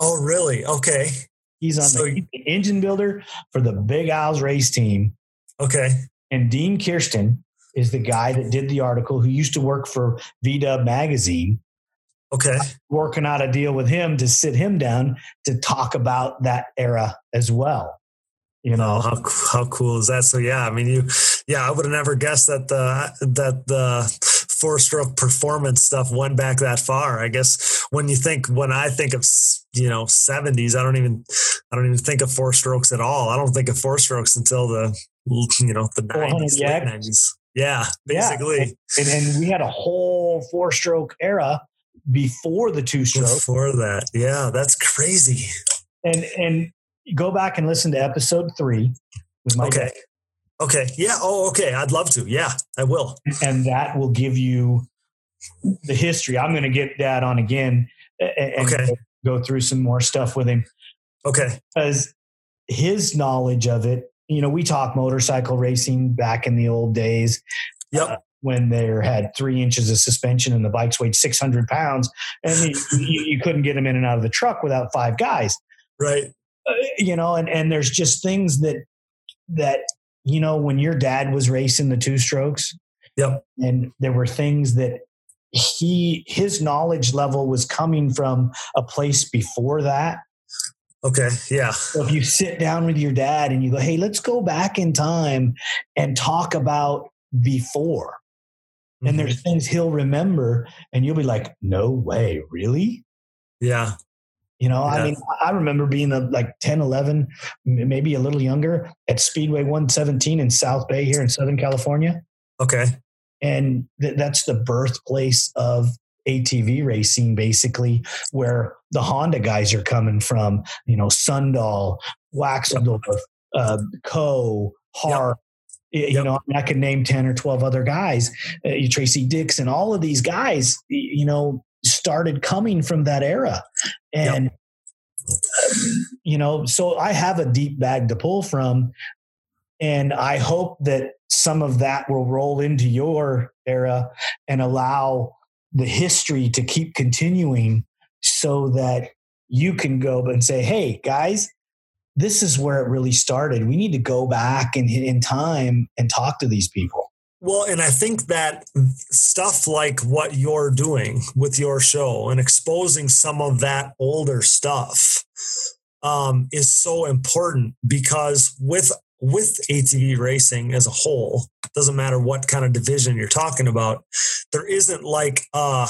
Oh, really? Okay. He's on So- the engine builder for the Big Isles race team. Okay. And Dean Kirsten is the guy that did the article who used to work for VW magazine, Okay. working out a deal with him to sit him down to talk about that era as well. You Oh, know, how how cool is that? So yeah, I mean, you, yeah, I would have never guessed that the that the four stroke performance stuff went back that far. I guess when you think when I think of you know seventies, I don't even I don't even think of four strokes at all. I don't think of four strokes until the you know the nineties, late nineties. Yeah, Yeah. basically and, and we had a whole four stroke era before the two stroke. before that. Yeah, that's crazy. And and go back and listen to episode three my Okay. Yeah. Oh, okay. I'd love to. Yeah, I will. and that will give you the history. I'm going to get Dad on again and Okay. go through some more stuff with him Okay. because his knowledge of it. You know, we talk motorcycle racing back in the old days Yep. when there had three inches of suspension and the bikes weighed 600 pounds, and you, you, you couldn't get them in and out of the truck without five guys. Right. Uh, you know, and and there's just things that that you know when your dad was racing the two strokes. Yep. and there were things that he his knowledge level was coming from a place before that Okay. Yeah. so if you sit down with your dad and you go hey let's go back in time and talk about before Mhm. and there's things he'll remember and you'll be like no way really Yeah. You know i mean i remember being a, like 10 11 maybe a little younger at speedway 117 in south bay here in southern california Okay. and th- that's the birthplace of ATV racing, basically, where the Honda guys are coming from. You know, Sundal, Waxeldorf, uh, Co, Hart. y- You Yep. know, I, could name ten or twelve other guys. Uh, Tracy Dixon, all of these guys. You know, started coming from that era, Yep. and you know, so I have a deep bag to pull from, and I hope that some of that will roll into your era and allow the history to keep continuing so that you can go and say, hey, guys, this is where it really started. We need to go back in, in time and talk to these people. Well, and I think that stuff like what you're doing with your show and exposing some of that older stuff um, is so important because with with ATV racing as a whole, doesn't matter what kind of division you're talking about, there isn't like a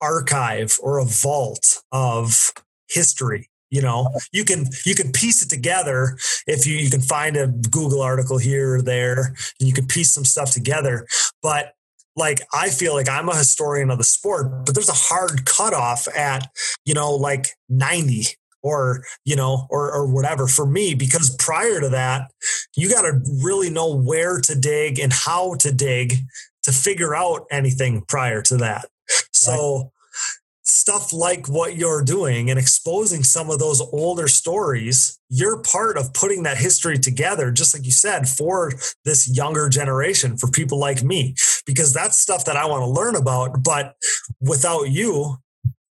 archive or a vault of history. You know, you can you can piece it together if you you can find a Google article here or there, and you can piece some stuff together. But like I feel like I'm a historian of the sport, but there's a hard cutoff at you know like 90 or you know or or whatever for me because prior to that you got to really know where to dig and how to dig to figure out anything prior to that so stuff like what you're doing and exposing some of those older stories you're part of putting that history together just like you said for this younger generation for people like me because that's stuff that I want to learn about but without you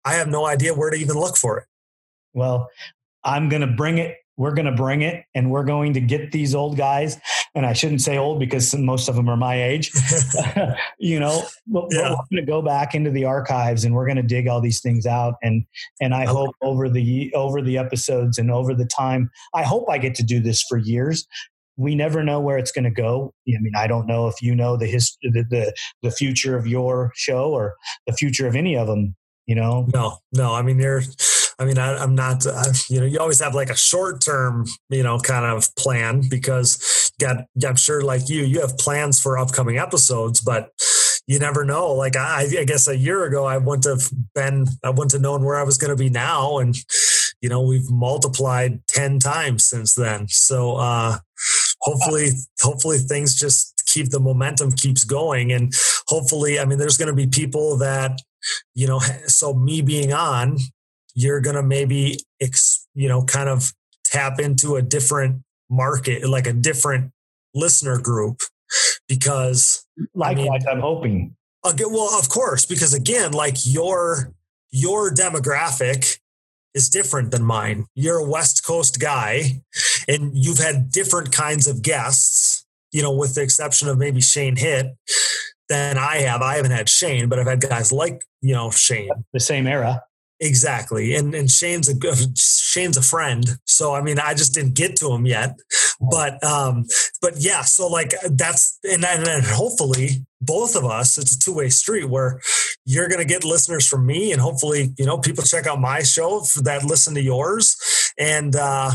I have no idea where to even look for it Well, I'm going to bring it. We're going to bring it and we're going to get these old guys. And I shouldn't say old because most of them are my age, you know, but, but Yeah. we're going to go back into the archives and we're going to dig all these things out. And, and I Okay. hope over the, over the episodes and over the time, I hope I get to do this for years. We never know where it's going to go. I mean, I don't know if you know the history, the, the, the future of your show or the future of any of them, you know? No, no. I mean, you're. I mean, I, am not, I, you know, you always have like a short term, you know, kind of plan because got, I'm sure like you, you have plans for upcoming episodes, but you never know. Like I, I guess a year ago, I wouldn't have been, I wouldn't have known where I was going to be now. And, you know, we've multiplied 10 times since then. So, uh, hopefully, hopefully things just keep the momentum keeps going. And hopefully, I mean, there's going to be people that, you know, so me being on, you're going to maybe, ex, you know, kind of tap into a different market, like a different listener group because likewise, I am hoping. Okay, well, of course, because again, like your your demographic is different than mine. You're a West Coast guy, and you've had different kinds of guests. You know, with the exception of maybe Shane Hitt, than I have. I haven't had Shane, but I've had guys like you know Shane. The same era. Exactly, and and Shane's a Shane's a friend, so I mean I just didn't get to him yet, but um, but yeah, so like that's and and, and hopefully both of us, it's a two way street where you're going to get listeners from me, and hopefully you know people check out my show that listen to yours, and uh,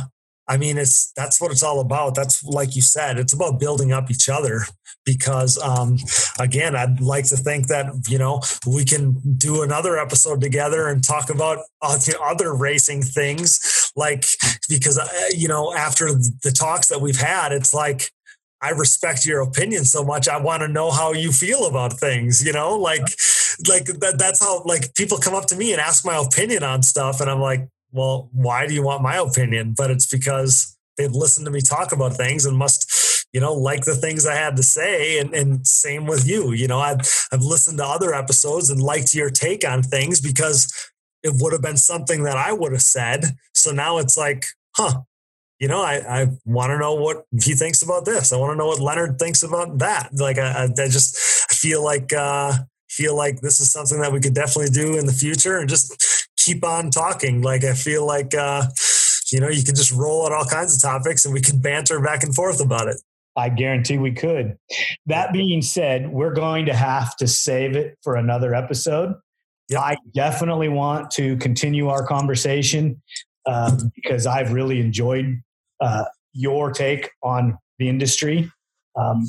I mean, it's that's what it's all about. That's like you said, it's about building up each other. Because um, again, I'd like to think that you know we can do another episode together and talk about other racing things. Like because uh, you know after the talks that we've had, it's like I respect your opinion so much. I want to know how you feel about things. You know, like like that, that's how like people come up to me and ask my opinion on stuff, and I'm like, well, why do you want my opinion? But it's because they've listened to me talk about things and must, you know, like the things I had to say. And, and same with you. You know, I've, I've listened to other episodes and liked your take on things because it would have been something that I would have said. So now it's like, huh, you know, I, I want to know what he thinks about this. I want to know what Leonard thinks about that. Like, I, I just feel like, uh, feel like this is something that we could definitely do in the future and just keep on talking. Like I feel like uh, you know you can just roll out all kinds of topics and we can banter back and forth about it. I guarantee we could. That being said, we're going to have to save it for another episode. Yep. I definitely want to continue our conversation um, because I've really enjoyed uh, your take on the industry. Um,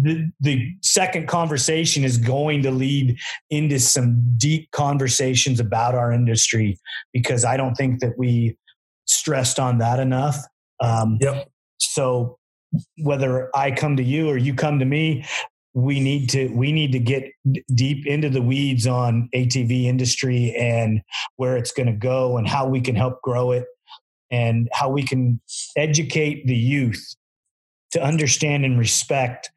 the, the second conversation is going to lead into some deep conversations about our industry because I don't think that we stressed on that enough. Um, yep. So whether I come to you or you come to me, we need to we need to get deep into the weeds on ATV industry and where it's going to go and how we can help grow it and how we can educate the youth to understand and respect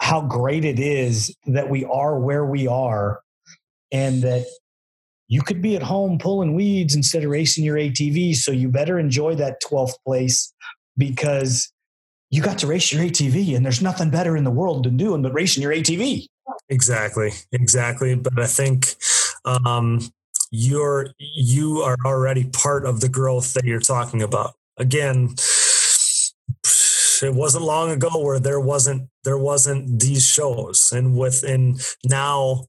how great it is that we are where we are and that you could be at home pulling weeds instead of racing your ATV. So you better enjoy that 12th place because you got to race your ATV and there's nothing better in the world than doing but racing your ATV. Exactly. Exactly. But I think um, you're you are already part of the growth that you're talking about. Again, it wasn't long ago where there wasn't there wasn't these shows and within now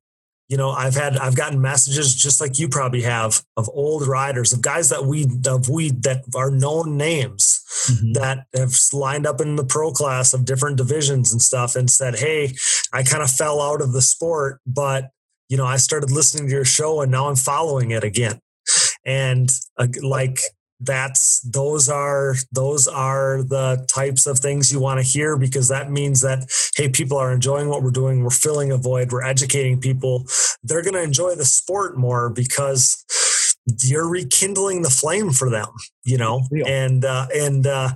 you know i've had i've gotten messages just like you probably have of old riders of guys that we of we that are known names mm-hmm. that have lined up in the pro class of different divisions and stuff and said hey i kind of fell out of the sport but you know i started listening to your show and now i'm following it again and uh, like that's those are those are the types of things you want to hear because that means that hey people are enjoying what we're doing we're filling a void we're educating people. They're going to enjoy the sport more because you're rekindling the flame for them you know? And uh, and uh,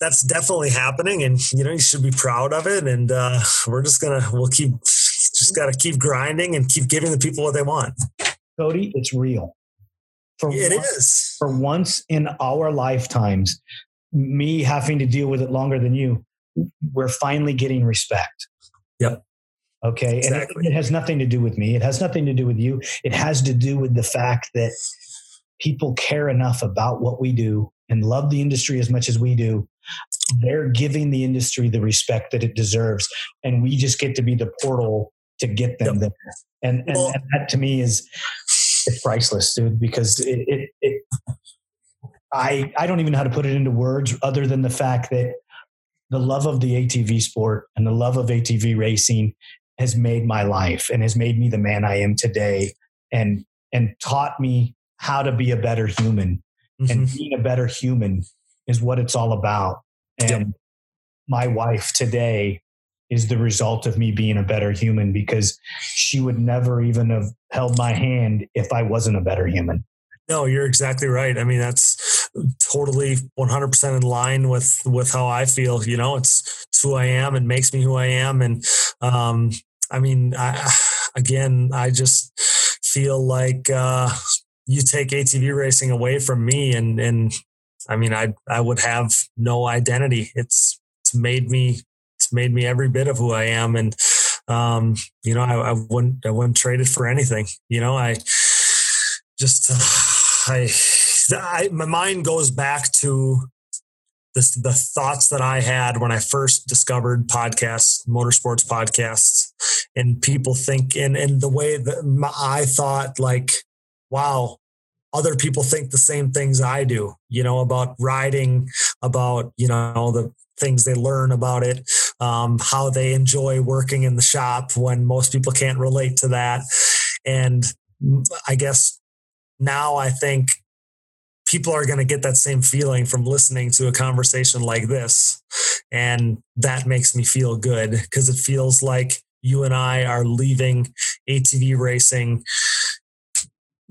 that's definitely happening and you know you should be proud of it and uh, we're just gonna we'll keep just got to keep grinding and keep giving the people what they want. Cody it's real for it once, is. for once in our lifetimes me having to deal with it longer than you we're finally getting respect. Yep. Okay? Exactly. and it, it has nothing to do with me. It has nothing to do with you. It has to do with the fact that people care enough about what we do and love the industry as much as we do. They're giving the industry the respect that it deserves and we just get to be the portal to get them yep. there. And, and, well, and that to me is it's priceless, dude, because it, it, it, I I don't even know how to put it into words other than the fact that the love of the ATV sport and the love of ATV racing has made my life and has made me the man I am today and and taught me how to be a better human. Mm-hmm. And being a better human is what it's all about. And yep. my wife today is the result of me being a better human because she would never even have held my hand if I wasn't a better human. No, you're exactly right. I mean, that's totally 100% in line with with how I feel. You know, it's, it's who I am and makes me who I am. And um, I mean, I, again, I just feel like uh, you take ATV racing away from me, and and I mean, I I would have no identity. It's it's made me it's made me every bit of who I am, and um, you know, I, I wouldn't I wouldn't trade it for anything. You know, I just uh, I, I my mind goes back to this, the thoughts that I had when I first discovered podcasts, motorsports podcasts, and people think, and, and the way that my, I thought, like, wow, other people think the same things I do, you know, about riding, about, you know, all the things they learn about it, um, how they enjoy working in the shop when most people can't relate to that. And I guess now I think people are going to get that same feeling from listening to a conversation like this. And that makes me feel good because it feels like you and I are leaving ATV racing,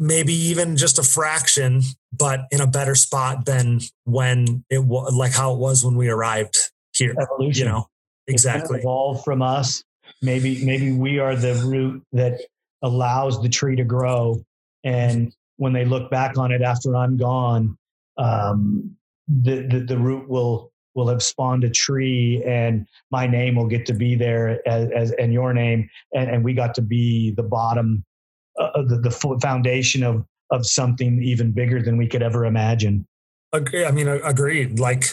maybe even just a fraction, but in a better spot than when it was like how it was when we arrived here. Evolution. You know, exactly. Evolved from us. Maybe, maybe we are the root that allows the tree to grow and when they look back on it after I'm gone, um, the, the, the root will will have spawned a tree, and my name will get to be there as, as and your name, and, and we got to be the bottom, uh, the, the foundation of of something even bigger than we could ever imagine. Agree. I mean, agreed. Like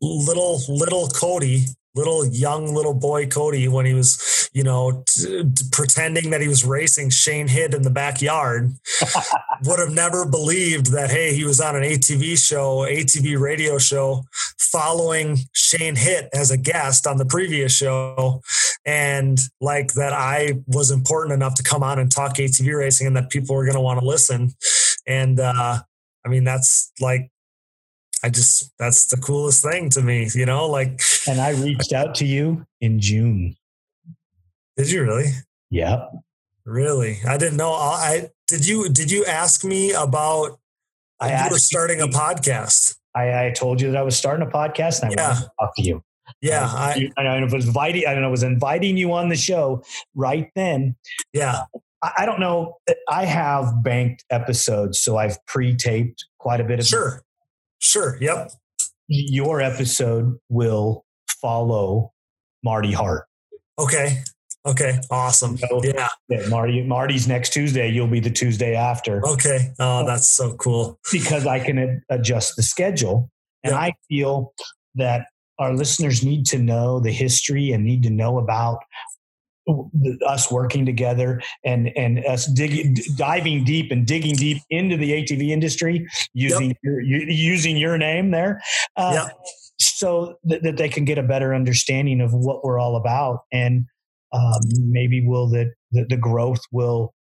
little little Cody little young little boy Cody when he was, you know, t- t- pretending that he was racing Shane Hitt in the backyard, would have never believed that hey, he was on an ATV show, ATV radio show, following Shane Hitt as a guest on the previous show, and like that I was important enough to come on and talk ATV racing, and that people were going to want to listen, and uh, I mean that's like I just that's the coolest thing to me, you know, like and I reached out to you in June. Did you really? Yeah. Really? I didn't know. I did you did you ask me about I you were starting you, a podcast? I, I, told you that I was starting a podcast and I yeah. wanted to talk to you. Yeah, I, I, I, was inviting. I don't know. Was inviting you on the show right then. Yeah, I, I don't know. I have banked episodes, so I've pre-taped quite a bit of. Sure, Sure. Yep. Your episode will follow Marty Hart. Okay. Okay. Awesome. So, yeah. yeah. Marty. Marty's next Tuesday. You'll be the Tuesday after. Okay. Oh, oh. that's so cool. Because I can adjust the schedule, and yep. I feel that our listeners need to know the history and need to know about us working together and and us digging diving deep and digging deep into the ATV industry using yep. your, using your name there uh, yep. so that, that, they can get a better understanding of what we're all about and um, maybe will that the, the growth will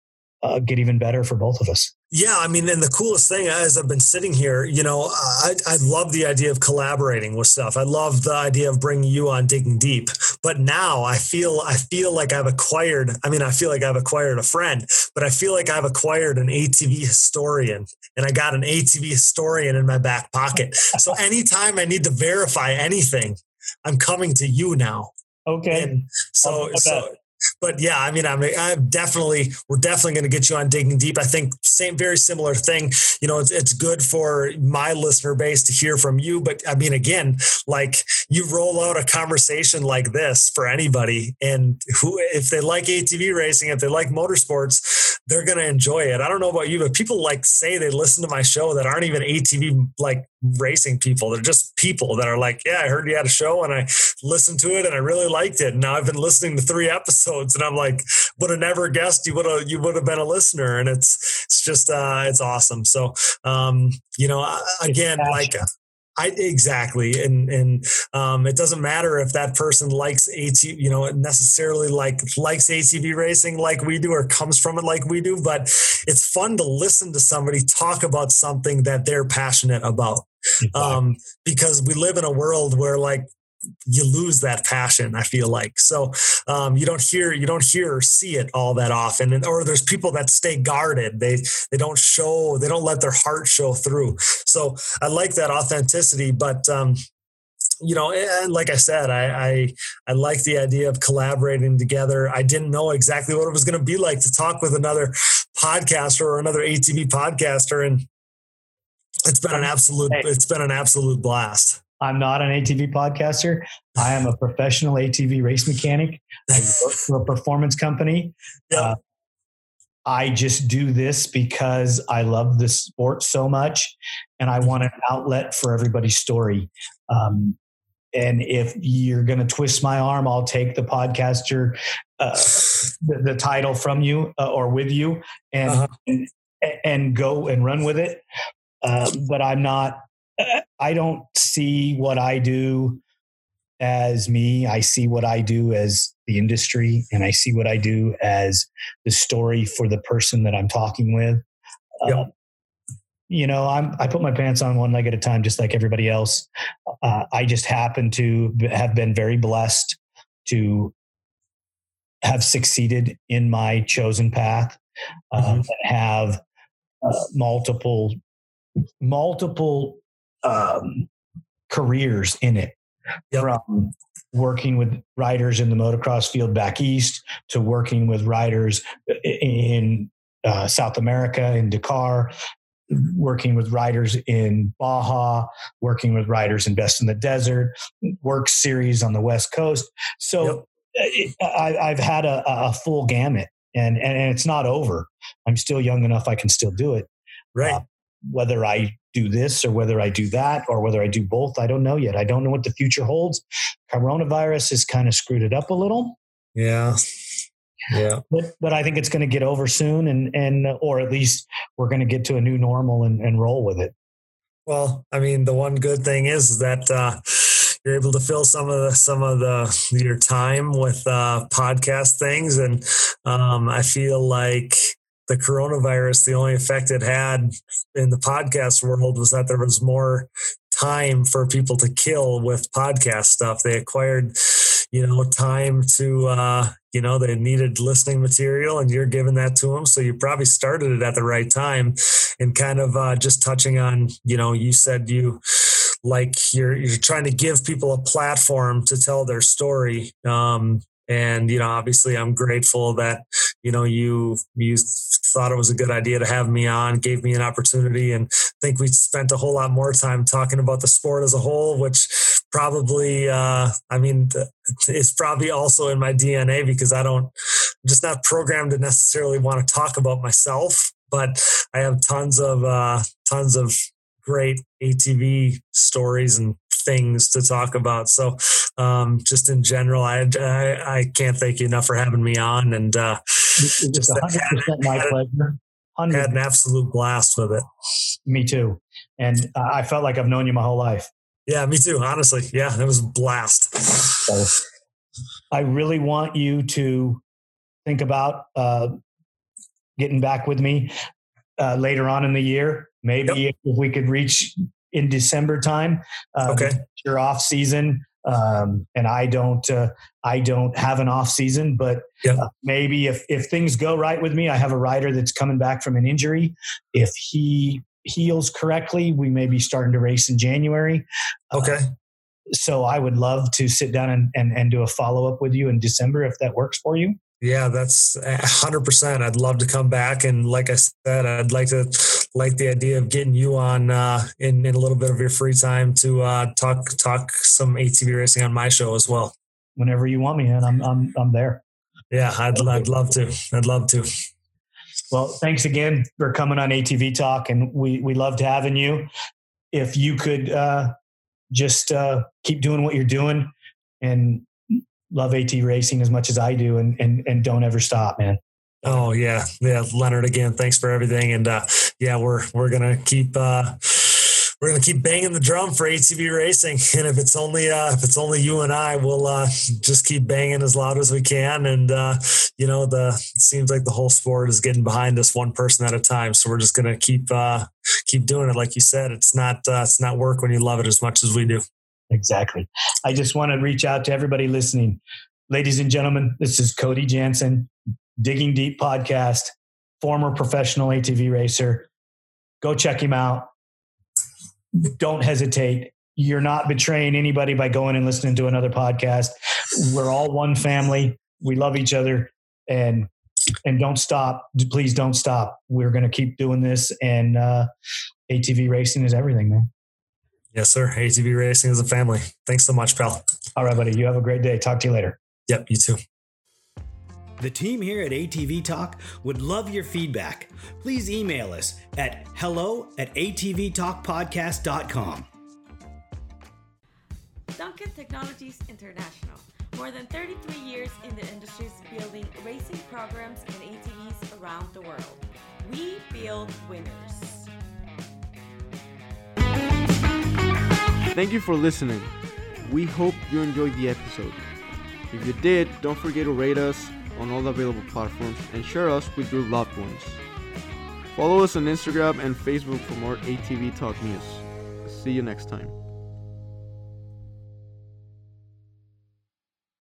uh, get even better for both of us yeah, I mean, and the coolest thing as I've been sitting here, you know, I, I love the idea of collaborating with stuff. I love the idea of bringing you on digging deep. But now I feel I feel like I've acquired. I mean, I feel like I've acquired a friend, but I feel like I've acquired an ATV historian, and I got an ATV historian in my back pocket. So anytime I need to verify anything, I'm coming to you now. Okay. And so so but yeah, I mean, I'm, I'm definitely, we're definitely going to get you on digging deep. I think same, very similar thing. You know, it's, it's good for my listener base to hear from you. But I mean, again, like you roll out a conversation like this for anybody, and who, if they like ATV racing, if they like motorsports, they're going to enjoy it. I don't know about you, but people like say they listen to my show that aren't even ATV like racing people. They're just people that are like, yeah, I heard you had a show and I listened to it and I really liked it. And now I've been listening to three episodes and I'm like, would have never guessed you would have you would have been a listener. And it's it's it's just uh, it's awesome. So um, you know, again, like I exactly, and and um, it doesn't matter if that person likes ATV, you know, necessarily like likes ATV racing like we do or comes from it like we do, but it's fun to listen to somebody talk about something that they're passionate about. Exactly. Um, because we live in a world where like you lose that passion i feel like. So um, you don't hear you don't hear or see it all that often. And or there's people that stay guarded. They they don't show they don't let their heart show through. So i like that authenticity but um, you know, and like I said, I, I, I like the idea of collaborating together. I didn't know exactly what it was going to be like to talk with another podcaster or another ATV podcaster, and it's been an absolute it's been an absolute blast. I'm not an ATV podcaster. I am a professional ATV race mechanic. I work for a performance company. Yeah. Uh, I just do this because I love the sport so much and I want an outlet for everybody's story. Um, and if you're going to twist my arm, I'll take the podcaster, uh, the, the, title from you uh, or with you and, uh-huh. and, and, go and run with it. Uh, but I'm not I don't see what I do as me. I see what I do as the industry, and I see what I do as the story for the person that I'm talking with. Yep. Uh, you know, I'm I put my pants on one leg at a time, just like everybody else. Uh, I just happen to have been very blessed to have succeeded in my chosen path, uh, mm-hmm. have uh, multiple multiple um, careers in it yep. from working with riders in the motocross field back east to working with riders in uh, South America in Dakar, working with riders in Baja, working with riders in Best in the Desert, work series on the West Coast. So yep. I, have had a, a, full gamut, and, and it's not over. I'm still young enough; I can still do it. Right. Uh, whether I do this or whether I do that or whether I do both. I don't know yet. I don't know what the future holds. Coronavirus has kind of screwed it up a little. Yeah. Yeah. But, but I think it's going to get over soon and, and, or at least we're going to get to a new normal and, and roll with it. Well, I mean, the one good thing is that, uh, you're able to fill some of the some of the your time with uh, podcast things, and um, I feel like the coronavirus, the only effect it had in the podcast world was that there was more time for people to kill with podcast stuff. They acquired, you know, time to, uh, you know, they needed listening material and you're giving that to them. So you probably started it at the right time and kind of uh, just touching on, you know, you said you, like you're you're trying to give people a platform to tell their story um, and you know obviously i'm grateful that you know you you thought it was a good idea to have me on gave me an opportunity and I think we spent a whole lot more time talking about the sport as a whole which probably uh, i mean it's probably also in my dna because i don't I'm just not programmed to necessarily want to talk about myself but i have tons of uh, tons of great atv stories and things to talk about. So, um, just in general, I, I, I can't thank you enough for having me on, and uh, just 100% my pleasure. 100 Had an absolute blast with it. Me too, and uh, I felt like I've known you my whole life. Yeah, me too. Honestly, yeah, it was a blast. So, I really want you to think about uh, getting back with me uh, later on in the year. Maybe yep. if we could reach in December time. Um, okay, your off season, um, and I don't uh, I don't have an off season, but yep. uh, maybe if if things go right with me, I have a rider that's coming back from an injury. If he heals correctly, we may be starting to race in January. Uh, okay. Uh, so I would love to sit down and, and, and do a follow up with you in December if that works for you. Yeah, that's hundred percent. I'd love to come back, and like I said, I'd like to like the idea of getting you on uh, in in a little bit of your free time to uh, talk talk some ATV racing on my show as well. Whenever you want me, and I'm I'm I'm there. Yeah, I'd I'd love to. I'd love to. Well, thanks again for coming on ATV Talk, and we we loved having you. If you could uh, just uh, keep doing what you're doing and love AT racing as much as I do and, and, and don't ever stop, man. Oh yeah, yeah, Leonard again. Thanks for everything, and uh, yeah, we're we're gonna keep uh, we're gonna keep banging the drum for ATV racing, and if it's only uh, if it's only you and I, we'll uh, just keep banging as loud as we can. And uh, you know, the it seems like the whole sport is getting behind us one person at a time. So we're just gonna keep uh, keep doing it. Like you said, it's not uh, it's not work when you love it as much as we do. Exactly. I just want to reach out to everybody listening. Ladies and gentlemen, this is Cody Jansen, Digging Deep podcast, former professional ATV racer. Go check him out. Don't hesitate. You're not betraying anybody by going and listening to another podcast. We're all one family. We love each other and and don't stop. Please don't stop. We're going to keep doing this and uh ATV racing is everything, man. Yes, sir. ATV racing is a family. Thanks so much, pal. All right, buddy. You have a great day. Talk to you later. Yep, you too. The team here at ATV Talk would love your feedback. Please email us at hello at atvtalkpodcast.com. Duncan Technologies International. More than 33 years in the industry building racing programs and ATVs around the world. We build winners. Thank you for listening. We hope you enjoyed the episode. If you did, don't forget to rate us on all available platforms and share us with your loved ones. Follow us on Instagram and Facebook for more ATV Talk news. See you next time.